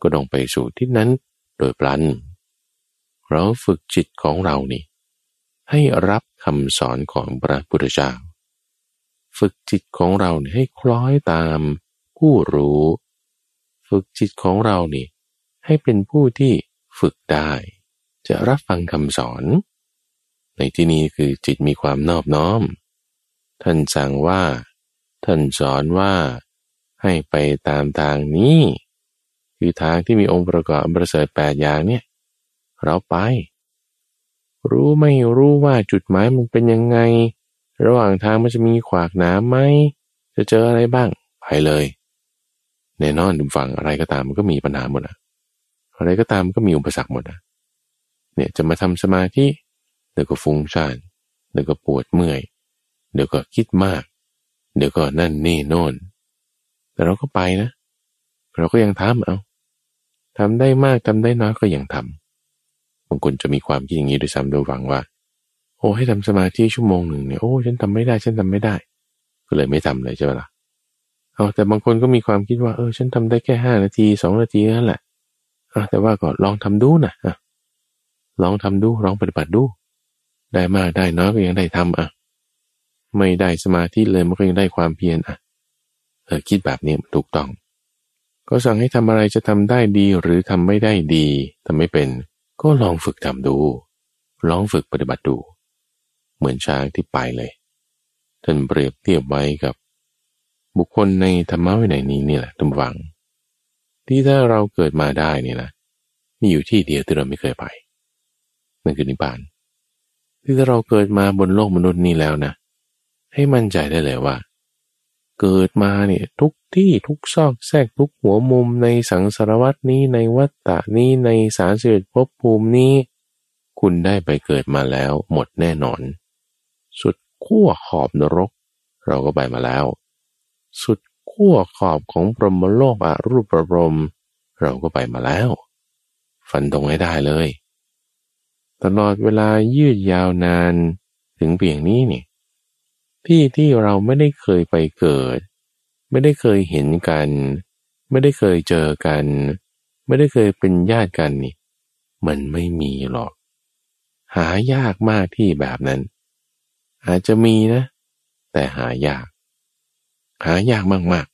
ก็ต้องไปสู่ทิศนั้นโดยปลันเราฝึกจิตของเรานี่ ให้รับคำสอนของพระพุทธเจ้าฝึกจิตของเราให้คล้อยตามผู้รู้ ฝึกจิตของเรานี่ให้เป็นผู้ที่ฝึกได้ จะรับฟังคำสอน ในที่นี้คือจิตมีความนอบน้อม ท่านสั่งว่า ท่านสอนว่าให้ไปตามทางนี้ คือทางที่มีองค์ประกอบประเสริฐแปดอย่างเนี่ย เราไป รู้ไม่รู้ว่าจุดหมายมันเป็นยังไง ระหว่างทางมันจะมีขวากน้ำไหมจะเจออะไรบ้าง ไปเลย แน่นอนดุฝั่งอะไรก็ตามมันก็มีปัญหาหมดอะอะไรก็ตามก็มีอุปสรรคหมดอะเนี่ยจะมาทำสมาธิเดี๋ยวก็ฟุ้งซ่านเดี๋ยวก็ปวดเมื่อย เดี๋ยวก็คิดมาก เดี๋ยวก็นั่นนี่โน่น แต่เราก็ไปนะ เราก็ยังทำเอาทำได้มากทำได้น้อยก็ยังทำบางคนจะมีความคิดอย่างนี้ด้วยซ้ำโดยหวังว่า โอ้ให้ทำสมาธิชั่วโมงหนึ่งเนี่ยโอ้ฉันทำไม่ได้ฉันทำไม่ได้ ก็เลยไม่ทำเลยใช่ไหมล่ะ เอาแต่บางคนก็มีความคิดว่าเออฉันทำได้แค่ห้านาทีสองนาทีนั่นแหละอะแต่ว่าก็ลองทำดูนะอะลองทำดูลองปฏิบัติดู ได้มากได้น้อยก็ยังได้ทำอะไม่ได้สมาธิเลยมันก็ยังได้ความเพียรอะเออคิดแบบนี้ถูกต้อง ก็สั่งให้ทำอะไรจะทำได้ดีหรือทำไม่ได้ดีทำไม่เป็น ก็ลองฝึกทำดู ลองฝึกปฏิบัติดู เหมือนช้างที่ไปเลยท่านเปรียบเทียบไว้กับ บุคคลในธรรมะวินัยนี้นี่แหละทุกฝัง ที่ถ้าเราเกิดมาได้นี่นะมีอยู่ที่เดียวที่เราไม่เคยไปนั่นคือนิพพาน ที่ถ้าเราเกิดมาบนโลกมนุษย์นี้แล้วนะ ให้มั่นใจได้เลยว่า เกิดมาเนี่ยทุกที่ทุกซอกแทรกทุกหัวมุมในสังสารวัตนี้ในวัฏฏะนี้ในสารเสด็จภพภูมินี้ คุณได้ไปเกิดมาแล้วหมดแน่นอน สุดขั้วขอบนรก เราก็ไปมาแล้ว สุดขั้วขอบของพรหมโลกอารูปประพรม เราก็ไปมาแล้ว ฟันตรงให้ได้เลย ตลอดเวลายืดยาวนานถึงเพียงนี้นี่ที่ที่เราไม่ได้เคยไปเกิด ไม่ได้เคยเห็นกัน ไม่ได้เคยเจอกัน ไม่ได้เคยเป็นญาติกันนี่ มันไม่มีหรอก หายากมากที่แบบนั้น อาจจะมีนะ แต่หายาก หายากมาก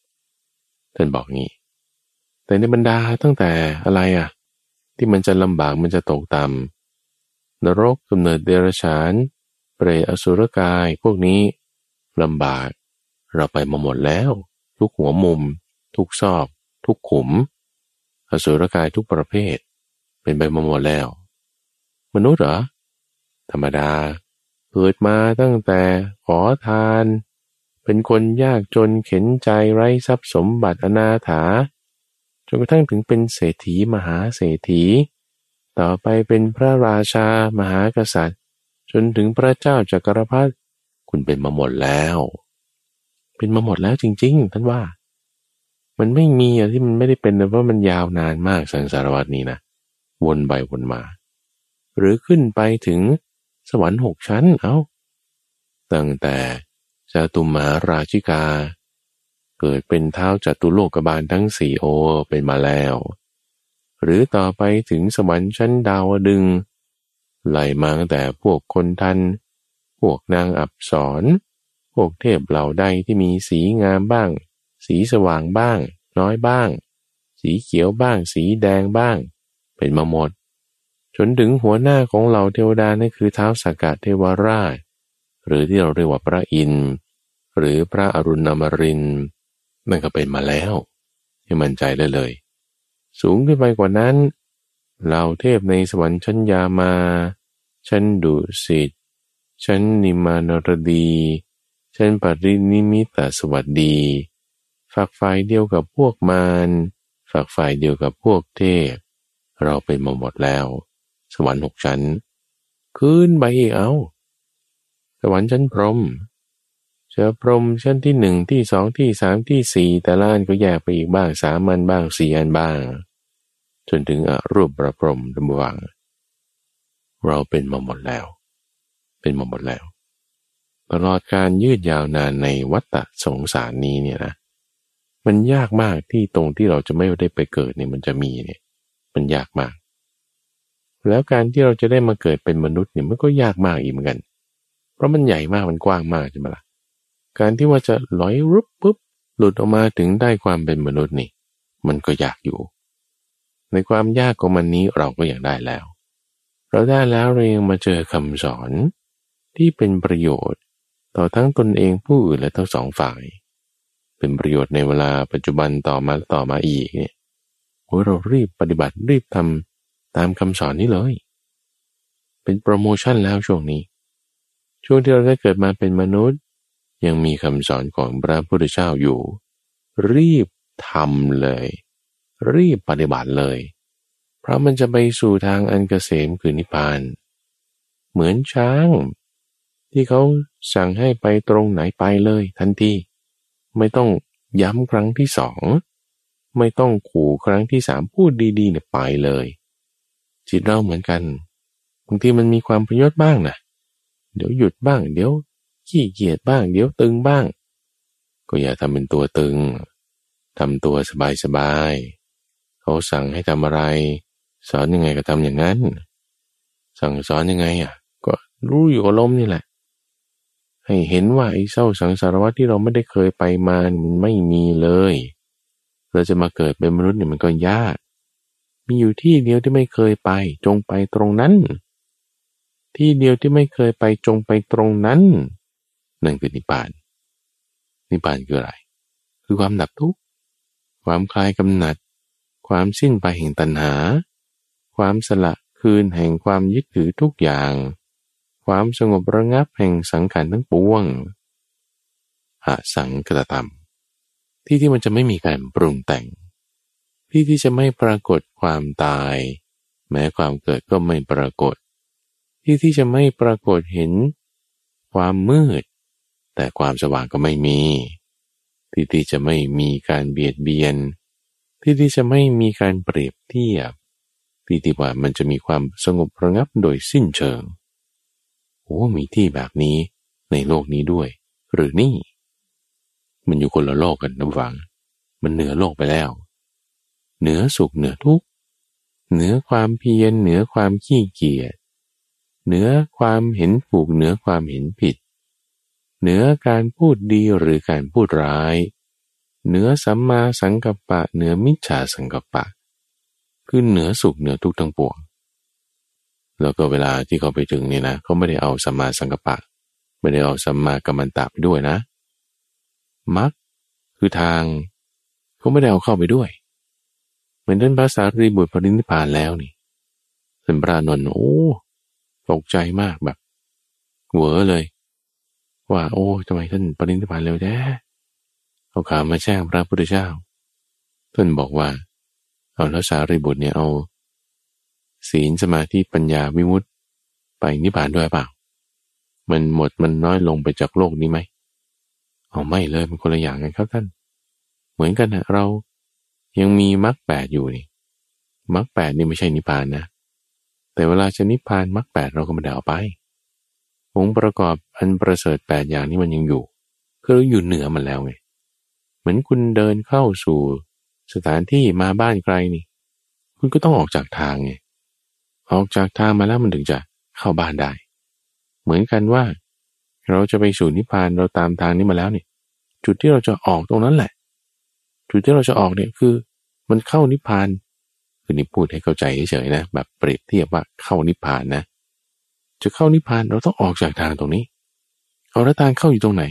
ๆท่านบอกงี้ แต่ในบรรดาตั้งแต่อะไรอะ่ะ ที่มันจะลำบากมันจะตกต่ำนรกกำเนิดเดรัจฉาน เปรตอสุรกายพวกนี้ลำบาก เราไปมาหมดแล้ว ทุกหัวมุม ทุกซอก ทุกขุม อสุรกายทุกประเภท เป็นไปมาหมดแล้ว มนุษย์เหรอธรรมดาเกิดมาตั้งแต่ขอทาน เป็นคนยากจนเข็นใจไร้ทรัพย์สมบัติอนาถา จนกระทั่งถึงเป็นเศรษฐีมหาเศรษฐี ต่อไปเป็นพระราชามหากษัตริย์ จนถึงพระเจ้าจักรพรรดิคุณเป็นมาหมดแล้ว เป็นมาหมดแล้วจริง ๆ ท่านว่า มันไม่มีอะที่มันไม่ได้เป็นเพราะมันยาวนานมากสังสารวัตนี้นะวนไปวนมา หรือขึ้นไปถึงสวรรค์หกชั้นเอา้าตั้งแต่ จตุมหาราชิกา เกิดเป็นเท้าจัตุโลกบาลทั้งสี่โอเป็นมาแล้ว หรือต่อไปถึงสวรรค์ชั้นดาวดึงไหลมาตั้งแต่พวกคนทัน พวกนางอับสรพวกเทพเหล่าใดที่มีสีงามบ้าง สีสว่างบ้าง น้อยบ้าง สีเขียวบ้าง สีแดงบ้าง เป็นมาหมด จนถึงหัวหน้าของเหล่าเทวดานั่นคือเท้าสากาเทวราช หรือที่เราเรียกว่าพระอินทร์หรือพระอรุณอมรินนั่นก็เป็นมาแล้ว ให้มั่นใจเลยเลย สูงขึ้นไปกว่านั้นเหล่าเทพในสวรรค์ชั้นยามา ชั้นดุสิตฉันนิมานรดีฉันปรินิมิตสวัสดีฝักฝ่ายเดียวกับพวกมารฝักฝ่ายเดียวกับพวกเทพ เราไปมาหมดแล้ว สวรรค์หกชั้น ขึ้นไปอีกเอา สวรรค์ชั้นพรหมเจอพรหมชั้นที่หนึ่งที่สองที่สามที่สี่แต่ละอันก็แยกไปอีกบ้างสามันบ้างสี่อันบ้าง จนถึงอรูปประพรมดำวังเราเป็นมาหมดแล้ว เป็นมาหมดแล้ว ตลอดการยืดยาวนานในวัฏสงสารนี้เนี่ยนะมันยากมากที่ตรงที่เราจะไม่ได้ไปเกิดเนี่ยมันจะมีเนี่ย มันยากมาก แล้วการที่เราจะได้มาเกิดเป็นมนุษย์เนี่ยมันก็ยากมากอีกเหมือนกัน เพราะมันใหญ่มากมันกว้างมากใช่ไหมละ่ะการที่ว่าจะลอยรุบปุ๊บหลุดออกมาถึงได้ความเป็นมนุษย์นี่ มันก็ยากอยู่ ในความยากของมันนี้เราก็อยากได้แล้ว เราได้แล้วเรายังมาเจอคำสอนที่เป็นประโยชน์ ต่อทั้งตนเองผู้อื่นและทั้งสองฝ่าย เป็นประโยชน์ในเวลาปัจจุบันต่อมาต่อมาอีกเนี่ยเรารีบปฏิบัติรีบทำตามคำสอนนี้เลย เป็นโปรโมชั่นแล้วช่วงนี้ ช่วงที่เราได้เกิดมาเป็นมนุษย์ ยังมีคำสอนของพระพุทธเจ้าอยู่ รีบทำเลย รีบปฏิบัติเลย เพราะมันจะไปสู่ทางอันเกษมคือนิพพาน เหมือนช้าง ที่เขาสั่งให้ไปตรงไหนไปเลยทันทีไม่ต้องย้ำครั้งที่สองไม่ต้องขู่ครั้งที่สามพูดดีๆเนี่ยไปเลย จิตเราเหมือนกันบางทีมันมีความพยศบ้างนะ เดี๋ยวหยุดบ้าง เดี๋ยวขี้เกียจบ้าง เดี๋ยวตึงบ้าง ก็อย่าทำเป็นตัวตึงทำตัวสบายๆเขาสั่งให้ทำอะไร สอนยังไงก็ทำอย่างนั้น สั่งสอนยังไงอะ ก็รู้อยู่กับลมนี่แหละ ให้เห็นว่าไอ้เศร้าสังสารวัตที่เราไม่ได้เคยไปมามันไม่มีเลย เราจะมาเกิดเป็นมนุษย์เนี่ยมันก็ยาก มีอยู่ที่เดียวที่ไม่เคยไป จงไปตรงนั้น ที่เดียวที่ไม่เคยไปจงไปตรงนั้น นั่นคือนิพพาน นิพพานคืออะไร คือความดับทุกข์ ความคลายกำหนัด ความสิ้นไปแห่งตัณหา ความสละคืนแห่งความยึดถือทุกอย่าง ความสงบระงับแห่งสังขารทั้งปวงหาสังกตธรรม ที่ที่มันจะไม่มีการปรุงแต่ง ที่ที่จะไม่ปรากฏความตาย แม้ความเกิดก็ไม่ปรากฏ ที่ที่จะไม่ปรากฏเห็น ความมืด แต่ความสว่างก็ไม่มี ที่ที่จะไม่มีการเบียดเบียน ที่ที่จะไม่มีการเปรียบเทียบปีติว่ามันจะมีความสงบระงับโดยสิ้นเชิงโอ้มีที่แบบนี้ในโลกนี้ด้วย หรือนี่ มันอยู่คนละโลกกันนะฟัง มันเหนือโลกไปแล้ว เหนือสุขเหนือทุกข์เหนือความเพียรเหนือความขี้เกียจ เหนือความเห็นถูกเหนือความเห็นผิด เหนือการพูดดีหรือการพูดร้าย เหนือสัมมาสังกัปปะ เหนือมิจฉาสังกัปปะ คือเหนือสุขเหนือทุกข์ทั้งปวง แล้วก็เวลาที่เขาไปถึงเนี่ยนะเขาไม่ได้เอาสัมมาสังกัปปะ ไม่ได้เอาสัมมากัมมันตะไปด้วยนะมักคือทางเขาไม่ได้เอาเข้าไปด้วย เหมือนท่านภาษารีบุตรปรินิพานแล้วนี่ท่านพระนนท์โอ้ ตกใจมากแบบเหวอเลย ว่า โอ้ทำไมท่านปรินิพานเร็วแท้เอาข่าวมาแจ้งพระพุทธเจ้าท่านบอกว่า เอาแล้วสารีบุตรเนี่ยเอา ศีลสมาธิปัญญาวิมุตติไปนิพพานด้วยเปล่า มันหมดมันน้อยลงไปจากโลกนี้ไหมเอาไม่เลยมันคนละอย่างกันครับท่าน เหมือนกันนะเรายังมีมรรคแปดอยู่นี่มรรคแปดนี่ไม่ใช่นิพพานนะ แต่เวลาจะนิพพานมรรคแปดเราก็ไม่ได้เอาไปองค์ประกอบอันประเสริฐแปดอย่างนี้มันยังอยู่ คืออยู่เหนือมันแล้วไง เหมือนคุณเดินเข้าสู่สถานที่มาบ้านไกลนี่ คุณก็ต้องออกจากทางไง ออกจากทางมาแล้วมันถึงจะเข้าบ้านได้ เหมือนกันว่า เราจะไปสู่นิพพานเราตามทางนี้มาแล้วเนี่ย จุดที่เราจะออกตรงนั้นแหละ จุดที่เราจะออกเนี่ยคือ มันเข้านิพพาน คือนี่พูดให้เข้าใจเฉยๆนะ แบบเปรียบเทียบว่าเข้านิพพานนะ จะเข้านิพพานเราต้องออกจากทางตรงนี้ เอาแล้วทางเข้าอยู่ตรงไหน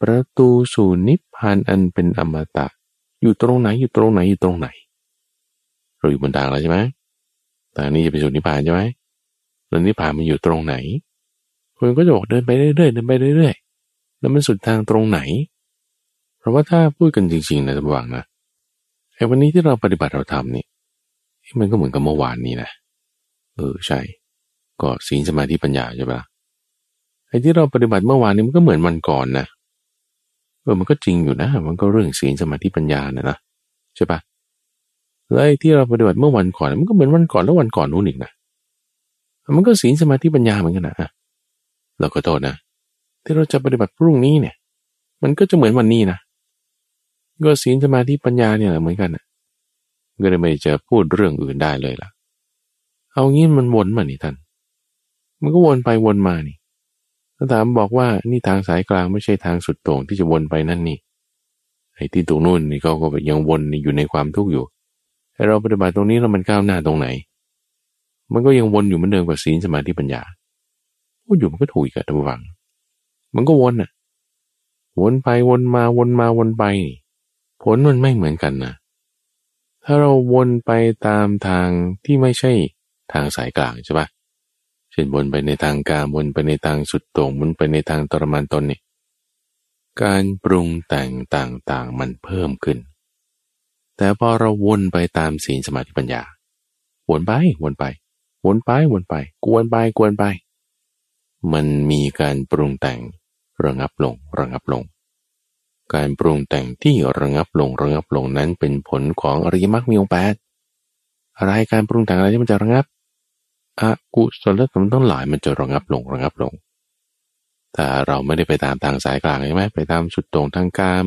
ประตูสู่นิพพานอันเป็นอมตะ อยู่ตรงไหนอยู่ตรงไหนอยู่ตรงไหน เราอยู่บนทางแล้วใช่ไหมทางนี้จะไปสู่นิพพานใช่ไหมแล้วนิพพานมันอยู่ตรงไหนคนก็จะบอกเดินไปเรื่อยๆเดินไปเรื่อยๆแล้วมันสุดทางตรงไหน เพราะว่าถ้าพูดกันจริงๆนะระวังนะไอ้วันนี้ที่เราปฏิบัติเราทำนี่ มันก็เหมือนกับเมื่อวานนี้นะ เออใช่ ก็ศีลสมาธิปัญญาใช่ปะไอ้ที่เราปฏิบัติเมื่อวานนี้มันก็เหมือนวันก่อนนะ เออมันก็จริงอยู่นะ มันก็เรื่องศีลสมาธิปัญญานะนะใช่ปะแล้วไอ้ที่เราปฏิบัติเมื่อวันก่อนมันก็เหมือนวันก่อนแล้ววันก่อนนู้นอีกนะ มันก็ศีลสมาธิปัญญาเหมือนกันนะเราก็โทษนะ ที่เราจะปฏิบัติพรุ่งนี้เนี่ย มันก็จะเหมือนวันนี้นะก็ศีลสมาธิปัญญาเนี่ยเหมือนกันนะ ก็เลยไม่จะพูดเรื่องอื่นได้เลยล่ะ เอางี้มันวนมานี่ท่าน มันก็วนไปวนมานี่ถ้าถามบอกว่านี่ทางสายกลางไม่ใช่ทางสุดโต่งที่จะวนไปนั่นนี่ ไอ้ที่ตรงนู้นนี่ก็ก็ยังวนอยู่ในความทุกข์อยู่ให้เราปฏิบัติตรงนี้แล้วมันก้าวหน้าตรงไหน มันก็ยังวนอยู่เหมือนเดิมกับศีลสมาธิปัญญาพูดอยู่มันก็ถูกกับตัววัง มันก็วนอะวนไปวนมาวนมาวนไป ผลมันไม่เหมือนกันนะ ถ้าเราวนไปตามทางที่ไม่ใช่ทางสายกลางใช่ปะเช่นวนไปในทางการวนไปในทางสุดโต่งวนไปในทางตรมานตนนี่การปรุงแต่งต่างๆมันเพิ่มขึ้น แต่พอเราวนไปตามศีลสมาธิปัญญา วนไปวนไป วนไปวนไป กวนไปกวนไป มันมีการปรุงแต่งระงับลงระงับลง การปรุงแต่งที่ระงับลงระงับลงนั้นเป็นผลของอริยมรรคมีองค์แปดอะไรการปรุงแต่งอะไรที่มันจะระงับอกุศลธรรมต้องหลายมันจะระงับลงระงับลง แต่เราไม่ได้ไปตามทางสายกลางใช่ไหมไปตามสุดตรงทางการ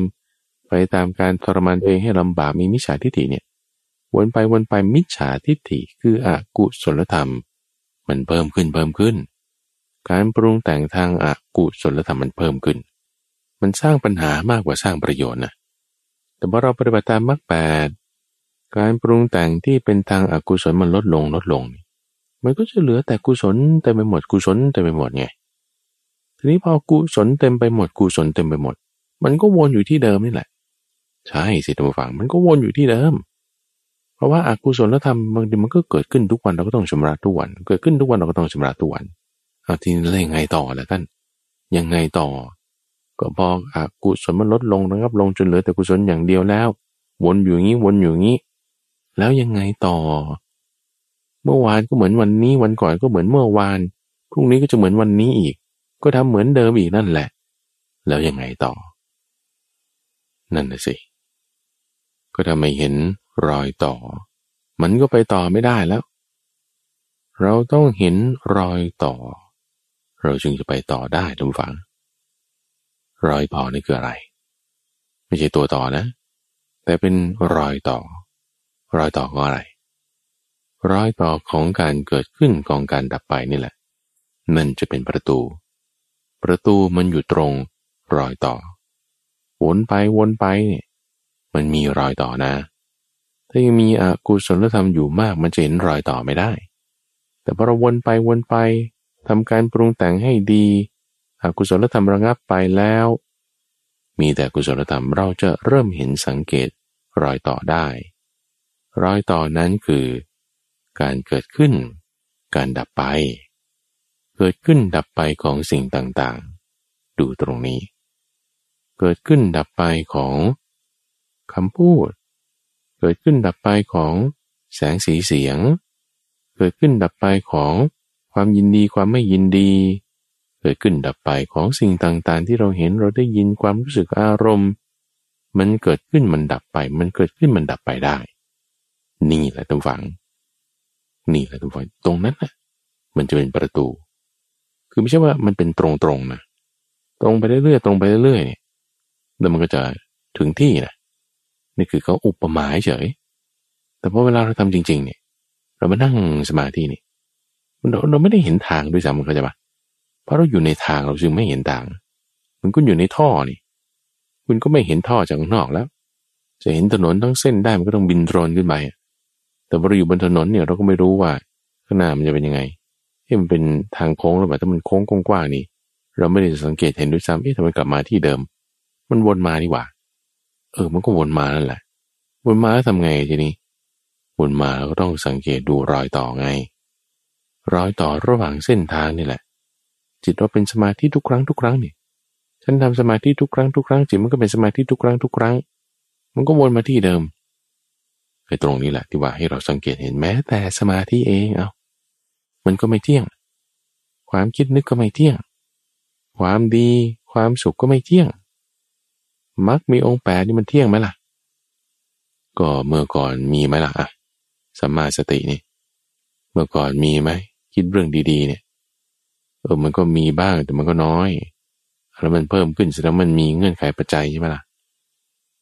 ไปตามการทรมานตัวเองให้ลำบากมีมิจฉาทิฏฐิเนี่ย วนไปวนไปมิจฉาทิฏฐิคืออกุศลธรรม มันเพิ่มขึ้นเพิ่มขึ้น การปรุงแต่งทางอากุศลธรรมมันเพิ่มขึ้น มันสร้างปัญหามากกว่าสร้างประโยชน์นะแต่พอเราปฏิบัติตามมรรคแปดการปรุงแต่งที่เป็นทางอากุศลมันลดลงลดลง มันก็จะเหลือแต่กุศลเต็มไปหมดกุศลเต็มไปหมดไงทีนี้พอกุศลเต็มไปหมดกุศลเต็มไปหมด มันก็วนอยู่ที่เดิมนี่แหละ ใช่สิท่านผู้ฟังมันก็วนอยู่ที่เดิม เพราะว่าอากุศลแล้วทำบางทีมันก็เกิดขึ้นทุกวันเราก็ต้องชำระทุกวัน เกิดขึ้นทุกวันเราก็ต้องชำระทุกวันเอาทีนี้แล้วยังไงต่อล่ะท่านยังไงต่อ ก็พออกุศลมันลดลงนะครับ ลงจนเหลือแต่กุศลอย่างเดียวแล้ว วนอยู่งี้วนอยู่งี้ แล้วยังไงต่อ เมื่อวานก็เหมือนวันนี้วันก่อนก็เหมือนเมื่อวานพรุ่งนี้ก็จะเหมือนวันนี้อีก ก็ทำเหมือนเดิมอีกนั่นแหละ แล้วยังไงต่อ นั่นน่ะสิก็ทำให้เห็นรอยต่อ มันก็ไปต่อไม่ได้แล้ว เราต้องเห็นรอยต่อ เราจึงจะไปต่อได้ทุกฝัง รอยต่อนี่คืออะไร ไม่ใช่ตัวต่อนะ แต่เป็นรอยต่อ รอยต่อก็อะไร รอยต่อของการเกิดขึ้นของการดับไปนี่แหละ นั่นจะเป็นประตู ประตูมันอยู่ตรงรอยต่อ วนไปวนไปเนี่ยมันมีรอยต่อนะ ถ้ายังมีอกุศลธรรมอยู่มากมันจะเห็นรอยต่อไม่ได้ แต่พอเราวนไปวนไปทำการปรุงแต่งให้ดี อกุศลธรรมระงับไปแล้ว มีแต่กุศลธรรมเราจะเริ่มเห็นสังเกตรอยต่อได้ รอยต่อนั้นคือ การเกิดขึ้น การดับไป เกิดขึ้นดับไปของสิ่งต่างๆ ดูตรงนี้ เกิดขึ้นดับไปของคำพูด เกิดขึ้นดับไปของแสงสีเสียง เกิดขึ้นดับไปของความยินดีความไม่ยินดี เกิดขึ้นดับไปของสิ่งต่างๆ ที่เราเห็นเราได้ยินความรู้สึกอารมณ์ มันเกิดขึ้นมันดับไป มันเกิดขึ้นมันดับไปได้ นี่แหละทุกฝัง นี่แหละทุกฝังตรงนั้นนะมันจะเป็นประตู คือไม่ใช่ว่ามันเป็นตรงๆนะตรงไปเรื่อยๆตรงไปเรื่อยๆเนี่ยแล้วมันก็จะถึงที่นะนี่คือเขาอุปมาเฉย แต่พอเวลาเราทำจริง ๆ เนี่ย เรามานั่งสมาธินี่เราเราไม่ได้เห็นทางด้วยซ้ำมันเข้าใจปะ เพราะเราอยู่ในทางเราจึงไม่เห็นทางมันคุณอยู่ในท่อนี่ คุณก็ไม่เห็นท่อจากข้างนอกแล้ว จะเห็นถนนทั้งเส้นได้มันก็ต้องบินโดรนขึ้นไปแต่พอเราอยู่บนถนนเนี่ยเราก็ไม่รู้ว่าข้างหน้ามันจะเป็นยังไงเฮ้มันเป็นทางโค้งหรือเปล่าถ้ามันโค้งกว้างๆนี่ เราไม่ได้สังเกตเห็นด้วยซ้ำเอ๊ะทำไมกลับมาที่เดิม มันวนมาดีกว่า เออ มันก็วนมานั่นแหละ วนมาแล้วทำไงทีนี้ วนมาเราก็ต้องสังเกตดูรอยต่อไง รอยต่อระหว่างเส้นทางนี่แหละ จิตเราเป็นสมาธิทุกครั้งทุกครั้งนี่ฉันทำสมาธิทุกครั้งทุกครั้งจิตมันก็เป็นสมาธิทุกครั้งทุกครั้ง มันก็วนมาที่เดิมไอ้ตรงนี้แหละที่ว่าให้เราสังเกตเห็นแม้แต่สมาธิเองเอามันก็ไม่เที่ยง ความคิดนึกก็ไม่เที่ยง ความดีความสุขก็ไม่เที่ยงมักมีองค์แปดนี่มันเที่ยงไหมล่ะ ก็เมื่อก่อนมีไหมล่ะอะสัมมาสตินี่ เมื่อก่อนมีไหมคิดเรื่องดีๆ เนี่ย เออมันก็มีบ้างแต่มันก็น้อย แล้วมันเพิ่มขึ้นแสดงมันมีเงื่อนไขปัจจัยใช่ไหมล่ะ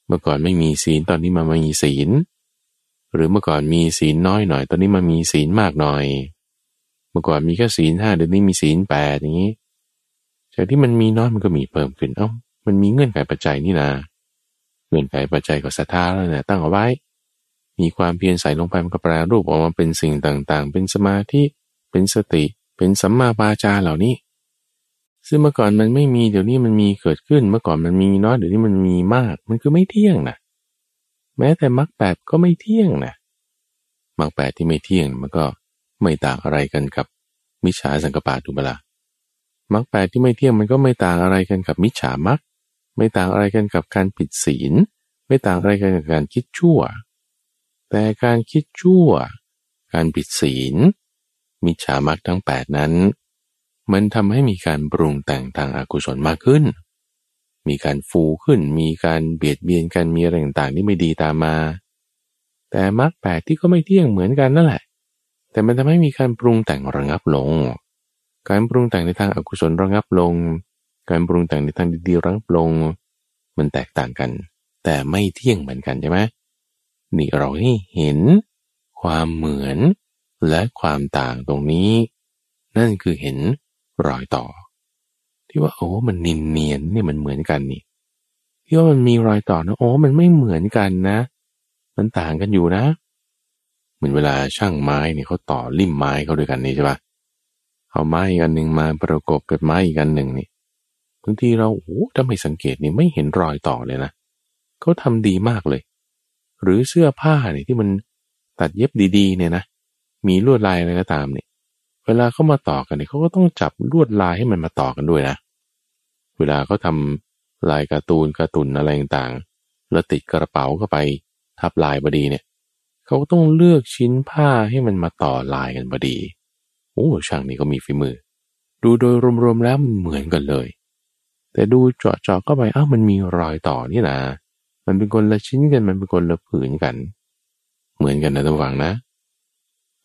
เมื่อก่อนไม่มีศีลตอนนี้มามีศีล หรือเมื่อก่อนมีศีลน้อยหน่อย ตอนนี้มามีศีลมากหน่อย เมื่อก่อนมีแค่ศีลห้าเดี๋ยวนี้มีศีลแปดอย่างนี้จากที่มันมีน้อยมันก็มีเพิ่มขึ้นเอ้ามันมีเงื่อนไขปัจจัยนี่นะเงื่อนไขปัจจัยก็ศรัทธาแล้วเนี่ยตั้งเอาไว้ มีความเพียรใส่ลงไปมันก็แปลรูปออกมาเป็นสิ่งต่างๆ เป็นสมาธิเป็นสติ เป็นสัมมาปาจาเหล่านี้ ซึ่งเมื่อก่อนมันไม่มีเดี๋ยวนี้มันมีเกิดขึ้นเมื่อก่อนมันมีน้อยเดี๋ยวนี้มันมีมาก มันคือไม่เที่ยงนะแม้แต่มรรคแปดก็ไม่เที่ยงนะมรรคแปดที่ไม่เที่ยงมันก็ไม่ต่างอะไรกันกับมิจฉาสังกปาตุบลามรรคแปดที่ไม่เที่ยงมันก็ไม่ต่างอะไรกันกับมิจฉามรรคไม่ต่างอะไรกันกับการผิดศีล ไม่ต่างอะไรกันกับการคิดชั่ว แต่การคิดชั่ว การผิดศีล มิจฉามรรคทั้งแปดนั้น มันทำให้มีการปรุงแต่งทางอากุศลมากขึ้น มีการฟูขึ้น มีการเบียดเบียนกันมีอะไรต่างๆที่ไม่ดีตามมา แต่มรรคแปดที่ก็ไม่เที่ยงเหมือนกันนั่นแหละ แต่มันทำให้มีการปรุงแต่งระงับลง การปรุงแต่งในทางอากุศลระงับลง การปรุงแต่งในทางดีๆระงับลง มันแตกต่างกัน แต่ไม่เที่ยงเหมือนกันใช่ไหมนี่เราให้เห็นความเหมือน และความต่างตรงนี้ นั่นคือเห็นรอยต่อ ที่ว่าโอ้มันนินเนียนนี่มันเหมือนกันนี่ที่ว่ามันมีรอยต่อนะโอ้มันไม่เหมือนกันนะ มันต่างกันอยู่นะ เหมือนเวลาช่างไม้เนี่ยเขาต่อริมไม้เขาด้วยกันนี่ใช่ปะเอาไม้อีกอันหนึ่งมาประกบกับไม้อีกอันหนึ่งนี่บางทีเราโอ้ถ้าไม่สังเกตนี่ไม่เห็นรอยต่อเลยนะเขาทำดีมากเลย หรือเสื้อผ้าเนี่ยที่มันตัดเย็บดีๆ เนี่ยนะ มีลวดลายอะไรก็ตามเนี่ยเวลาเขามาต่อกันเนี่ยเขาก็ต้องจับลวดลายให้มันมาต่อกันด้วยนะ เวลาเขาทาลายการ์ตูนการ์ตูนอะไรต่างๆ แล้วติดกระเป๋าเข้าไปทับลายบดีเนี่ยเขาต้องเลือกชิ้นผ้าให้มันมาต่อลายกันบดีโอ้ช่างนี่ก็มีฝีมือ ดูโดยรวมๆแล้วมันเหมือนกันเลย แต่ดูเจาะๆเข้าไปอ้าวมันมีรอยต่อนี่นะมันเป็นคนละชิ้นกันมันเป็นคนละผืนกัน เหมือนกันนะทุกฝังนะ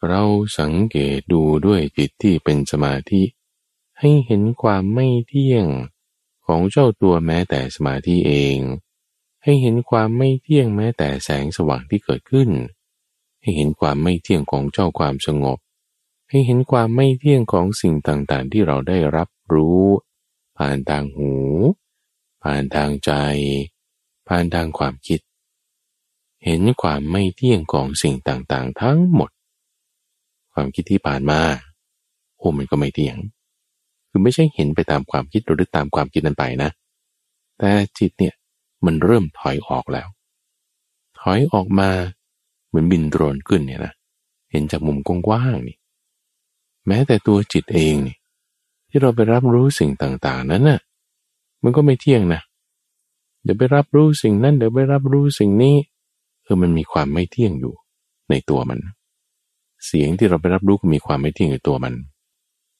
เราสังเกตดูด้วยจิตที่เป็นสมาธิ ให้เห็นความไม่เที่ยงของเจ้าตัวแม้แต่สมาธิเอง ให้เห็นความไม่เที่ยงแม้แต่แสงสว่างที่เกิดขึ้น ให้เห็นความไม่เที่ยงของเจ้าความสงบ ให้เห็นความไม่เที่ยงของสิ่งต่างๆ ที่เราได้รับรู้ ผ่านทางหู ผ่านทางใจ ผ่านทางความคิด เห็นความไม่เที่ยงของสิ่งต่างๆ ทั้งหมด ความคิดที่ผ่านมาโอ้มันก็ไม่เที่ยง คือไม่ใช่เห็นไปตามความคิดหรือตามความคิดนั้นไปนะ แต่จิตเนี่ยมันเริ่มถอยออกแล้ว ถอยออกมาเหมือนบินโดรนขึ้นเนี่ยนะเห็นจากมุมกว้างๆนี่ แม้แต่ตัวจิตเองนี่ที่เราไปรับรู้สิ่งต่างๆ นั้นน่ะมันก็ไม่เที่ยงนะเดี๋ยวไปรับรู้สิ่งนั้นเดี๋ยวไปรับรู้สิ่งนี้เออมันมีความไม่เที่ยงอยู่ในตัวมัน เสียงที่เราไปรับรู้ก็มีความไม่เที่ยงในตัวมัน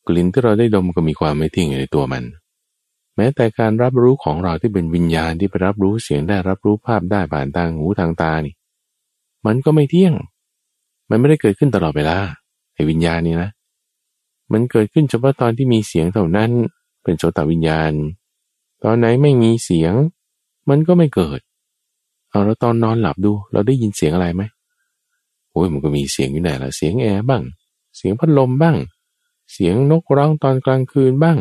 กลิ่นที่เราได้ดมก็มีความไม่เที่ยงในตัวมัน แม้แต่การรับรู้ของเราที่เป็นวิญญาณที่ไปรับรู้เสียงได้รับรู้ภาพได้ผ่านทางหูทางตานี่ มันก็ไม่เที่ยง มันไม่ได้เกิดขึ้นตลอดเวลาไอ้วิญญาณนี่นะ มันเกิดขึ้นเฉพาะตอนที่มีเสียงเท่านั้นเป็นโสตวิญญาณ ตอนไหนไม่มีเสียง มันก็ไม่เกิด เอาแล้วตอนนอนหลับดู เราได้ยินเสียงอะไรไหม โอ้ยมันก็มีเสียงอยู่ไหนละเสียงแอร์บ้าง เสียงพัดลมบ้าง เสียงนกร้องตอนกลางคืนบ้าง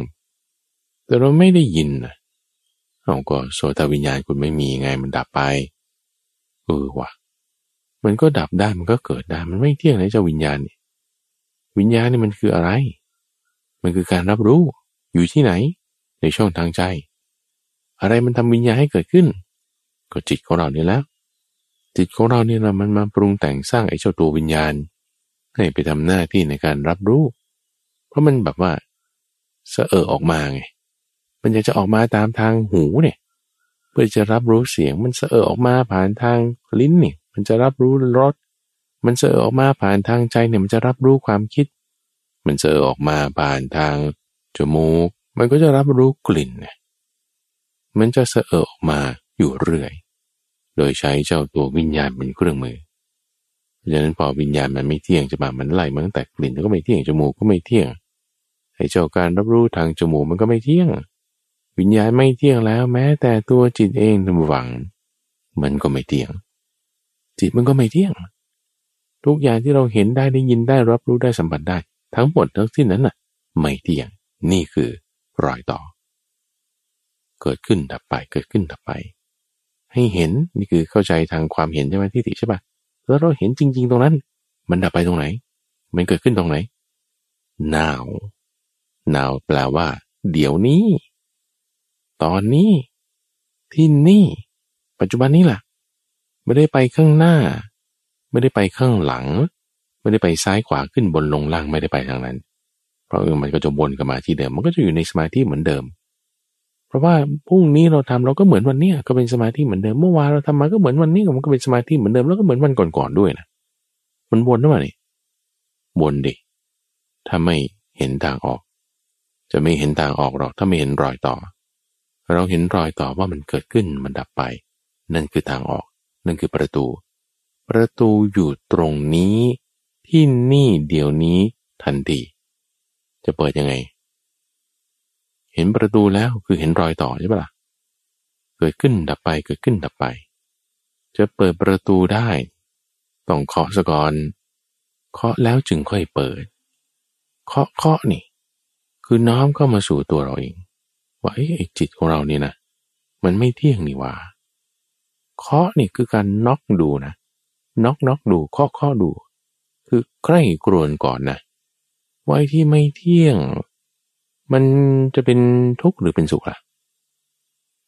แต่เราไม่ได้ยินนะเอาก็โสตวิญญาณคุณไม่มีไงมันดับไปเออวะมันก็ดับได้มันก็เกิดได้มันไม่เที่ยงนะเจ้าวิญญาณนี่วิญญาณนี่มันคืออะไร มันคือการรับรู้อยู่ที่ไหน ในช่องทางใจ อะไรมันทำวิญญาณให้เกิดขึ้น ก็จิตของเรานี่แล้ว จิตของเราเนี่ยนะมันมาปรุงแต่งสร้างไอ้เจ้าตัววิญญาณ ให้ไปทำหน้าที่ในการรับรู้ เพราะมันแบบว่าเสอเออออกมาไง มันอยากจะออกมาตามทางหูเนี่ย เพื่อจะรับรู้เสียง มันเสอเออออกมาผ่านทางลิ้นเนี่ย มันจะรับรู้รส มันเสอออกมาผ่านทางใจเนี่ย มันจะรับรู้ความคิด มันเสอออกมาผ่านทางจมูก มันก็จะรับรู้กลิ่นเนี่ยมันจะเสอเออออกมาอยู่เรื่อย โดยใช้เจ้าตัววิญญาณเป็นเครื่องมือราะฉะนั้นพอวิญญาณมันไม่เที่ยงจะมามันไล่มันตั้งแต่กลิ่นก็ไม่เที่ยงจมูกก็ไม่เที่ยงไอ้เจ้าการรับรู้ทางจมูกมันก็ไม่เที่ยง วิญญาณไม่เที่ยงแล้ว แม้แต่ตัวจิตเองทำหวัง มันก็ไม่เที่ยง จิตมันก็ไม่เที่ยง ทุกอย่างที่เราเห็นได้ได้ยินได้รับรู้ได้สัมผัสได้ ทั้งหมดทั้งสิ้นนั้นน่ะ ไม่เที่ยงนี่คือรอยต่อ เกิดขึ้นดับไปเกิดขึ้นดับไป ให้เห็นนี่คือเข้าใจทางความเห็นใช่ไหมที่ติใช่ปะแล้วเราเห็นจริง ๆ ตรงนั้น มันดับไปตรงไหน มันเกิดขึ้นตรงไหน now now แปลว่า เดี๋ยวนี้ ตอนนี้ ที่นี่ ปัจจุบันนี้แหละไม่ได้ไปข้างหน้า ไม่ได้ไปข้างหลัง ไม่ได้ไปซ้ายขวาขึ้นบนลงล่างไม่ได้ไปทางนั้น เพราะเออมันก็จะวนกลับมาที่เดิม มันก็จะอยู่ในสมาธิเหมือนเดิม เพราะว่าพรุ่งนี้เราทำเราก็เหมือนวันนี้ก็เป็นสมาธิเหมือนเดิมเมื่อวานเราทำมาก็เหมือนวันนี้มันก็เป็นสมาธิเหมือนเดิมแล้วก็เหมือนวันก่อนๆด้วยนะมันวนหรือเปล่านี่วนดิถ้าไม่เห็นทางออก จะไม่เห็นทางออกหรอกถ้าไม่เห็นรอยต่อ เราเห็นรอยต่อว่ามันเกิดขึ้นมันดับไป นั่นคือทางออก นั่นคือประตู ประตูอยู่ตรงนี้ที่นี่เดี๋ยวนี้ทันทีจะเปิดยังไง เห็นประตูแล้วคือเห็นรอยต่อใช่ปะละ่ะ เกิดขึ้นดับไปเกิดขึ้นดับไป จะเปิดประตูได้ ต้องเคาะสกอนเคาะแล้วจึงค่อยเปิด เคาะเคาะนี่ คือน้อมเข้ามาสู่ตัวเราเองว่าไอ้จิตของเรานี่นะมันไม่เที่ยงนี่ว่าเคาะนี่คือการน็อกดูนะน็อกน็อกดูเคาะเคาะดู คือใกล้กรวนก่อนนะไอ้ที่ไม่เที่ยง มันจะเป็นทุกข์หรือเป็นสุขล่ะ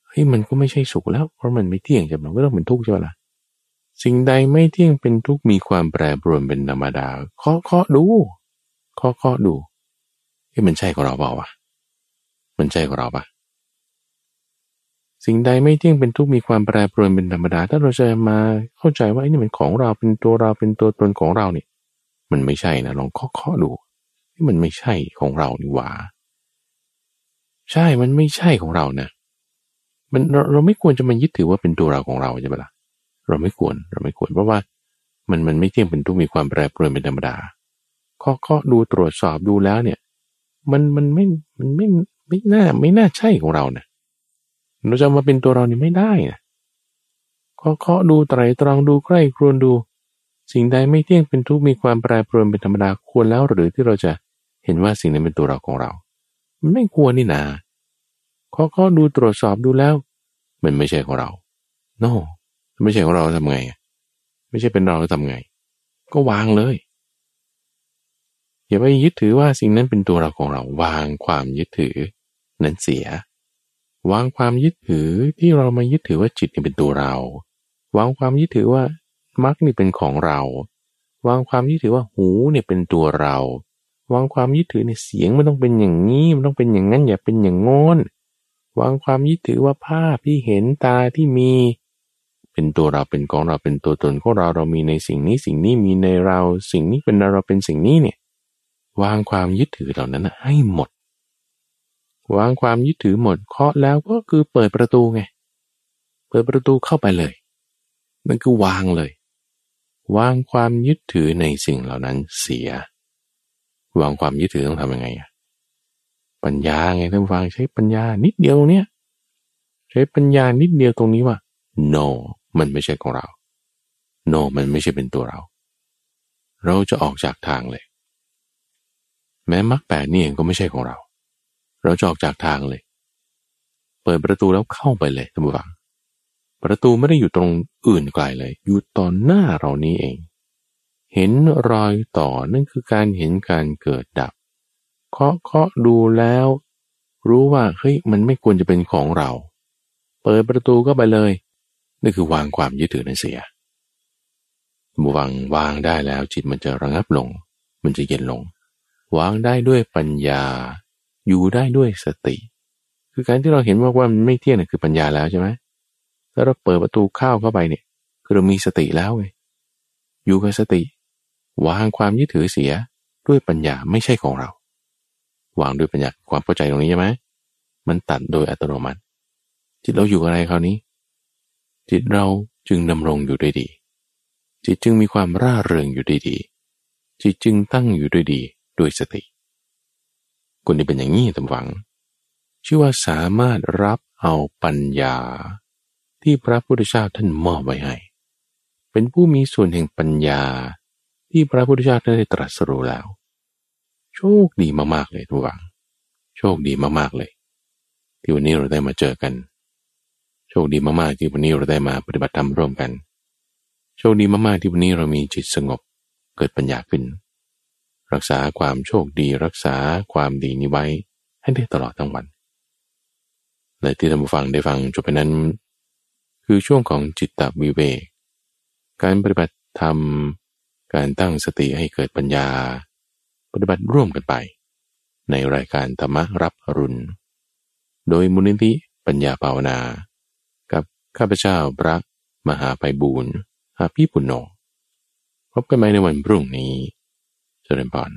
เฮ้ยมันก็ไม่ใช่สุขแล้ว เพราะมันไม่เที่ยงจะมันก็ต้องเป็นทุกข์ใช่ไหมล่ะสิ่งใดไม่เที่ยงเป็นทุกข์มีความแปรปรวนเป็นธรรมดาเคาะเคาะดูเคาะเคาะดูที่มันใช่ของเราเปล่าวะมันใช่ของเราปะสิ่งใดไม่เที่ยงเป็นทุกข์มีความแปรปรวนเป็นธรรมดา ถ้าเราจะมาเข้าใจว่าไอ้นี่มันของเราเป็นตัวเราเป็นตัวตนของเราเนี่ย มันไม่ใช่นะลองเคาะๆดูที่มันไม่ใช่ของเรานี่หว่า ใช่มันไม่ใช่ของเรานะมันเราเราไม่ควรจะมายึดถือว่าเป็นตัวเราของเราใช่ไหมล่ะเราไม่ควรเราไม่ควรเพราะว่ามันมันไม่เที่ยงเป็นทุกมีความแปรปรวนเป็นธรรมดาเคาะเคาะดูตรวจสอบดูแล้วเนี่ย มันมันไม่มันไม่ไม่น่าไม่น่าใช่ของเราเนะเราจะมาเป็นตัวเรานี่ไม่ได้นะเคาะเคาะดูไตรตรองดูใกล้ครวนดู สิ่งใดไม่เที่ยงเป็นทุกมีความแปรปรวนเป็นธรรมดาควรแล้วหรือที่เราจะเห็นว่าสิ่งนั้นเป็นตัวเราของเรา มันไม่ควรนี่นาเคาะเคาะดูตรวจสอบดูแล้ว มันไม่ใช่ของเราโน no, ไม่ใช่ของเราทำไง ไม่ใช่เป็นเราทำไง ก็วางเลย อย่าไปยึดถือว่าสิ่งนั้นเป็นตัวเราของเรา วางความยึดถือ นั้นเสีย วางความยึดถือที่เรามายึดถือว่าจิตนี่เป็นตัวเรา วางความยึดถือว่ามรรคนี่เป็นของเรา วางความยึดถือว่าหูเนี่ยเป็นตัวเรา วางความยึดถือในเสียงมันต้องเป็นอย่างนี้มันต้องเป็นอย่างนั้นอย่าเป็นอย่างงอนวางความยึดถือว่าภาพที่เห็นตาที่มี เป็นตัวเราเป็นของเราเป็นตัวตนของเราเรามีในสิ่งนี้สิ่งนี้มีในเราสิ่งนี้เป็นเราเป็นสิ่งนี้เนี่ยวางความยึดถือเหล่านั้นให้หมด วางความยึดถือหมดเคาะแล้วก็คือเปิดประตูไง เปิดประตูเข้าไปเลยนั่นคือวางเลย วางความยึดถือในสิ่งเหล่านั้นเสีย วางความยึดถือต้องทำยังไงปัญญาไงท่านฟังใช้ปัญญานิดเดียวตรงเนี้ยใช้ปัญญานิดเดียวตรงนี้ว่า no มันไม่ใช่ของเรา no มันไม่ใช่เป็นตัวเรา เราจะออกจากทางเลย แม้มรรคแปดนี่เองก็ไม่ใช่ของเรา เราจะออกจากทางเลย เปิดประตูแล้วเข้าไปเลยท่านผู้ฟัง ประตูไม่ได้อยู่ตรงอื่นไกลเลย อยู่ตอนหน้าเรานี้เอง เห็นรอยต่อนั่นคือการเห็นการเกิดดับ เคาะเคาะดูแล้ว รู้ว่าเฮ้ยมันไม่ควรจะเป็นของเรา เปิดประตูก็ไปเลยนี่คือวางความยึดถือนั้นเสียบุวังวางได้แล้วจิตมันจะระงับลง มันจะเย็นลง วางได้ด้วยปัญญา อยู่ได้ด้วยสติ คือการที่เราเห็นว่าว่ามันไม่เที่ยงนี่คือปัญญาแล้วใช่ไหมถ้าเราเปิดประตูเข้าเข้าไปเนี่ยคือเรามีสติแล้วไงอยู่กับสติ วางความยึดถือเสียด้วยปัญญาไม่ใช่ของเรา วางด้วยปัญญาความเข้าใจตรงนี้ใช่ไหมมันตัดโดยอัตโนมัติจิตเราอยู่อะไรคราวนี้ จิตเราจึงดำรงอยู่ด้ดี จิตจึงมีความร่าเริงอยู่ด้ดี จิตจึงตั้งอยู่ด้วยดีด้วยสติคนที่เป็นอย่างนี้ตำวัง ชื่อว่าสามารถรับเอาปัญญา ที่พระพุทธเจ้าท่านมอบไว้ให้ เป็นผู้มีส่วนแห่งปัญญา ที่พระพุทธเจ้าได้ตรัสรู้แล้ว โชคดีมากๆเลยทุกฝัง โชคดีมากๆเลย ที่วันนี้เราได้มาเจอกัน โชคดีมากๆที่วันนี้เราได้มาปฏิบัติธรรมร่วมกัน โชคดีมากๆที่วันนี้เรามีจิตสงบเกิดปัญญาขึ้น รักษาความโชคดีรักษาความดีนี้ไว้ให้ได้ตลอดทั้งวัน และที่ท่านผู้ฟังได้ฟังจบไปนั้น คือช่วงของจิตตวิเวกการปฏิบัติธรรม การตั้งสติให้เกิดปัญญา ปฏิบัติร่วมกันไป ในรายการธรรมรับอรุณ โดยมูลนิธิปัญญาภาวนา กับข้าพเจ้าพระมหาไพบูรณ์อาภีปุณโญพบกันใหม่ในวันพรุ่งนี้ เจริญพร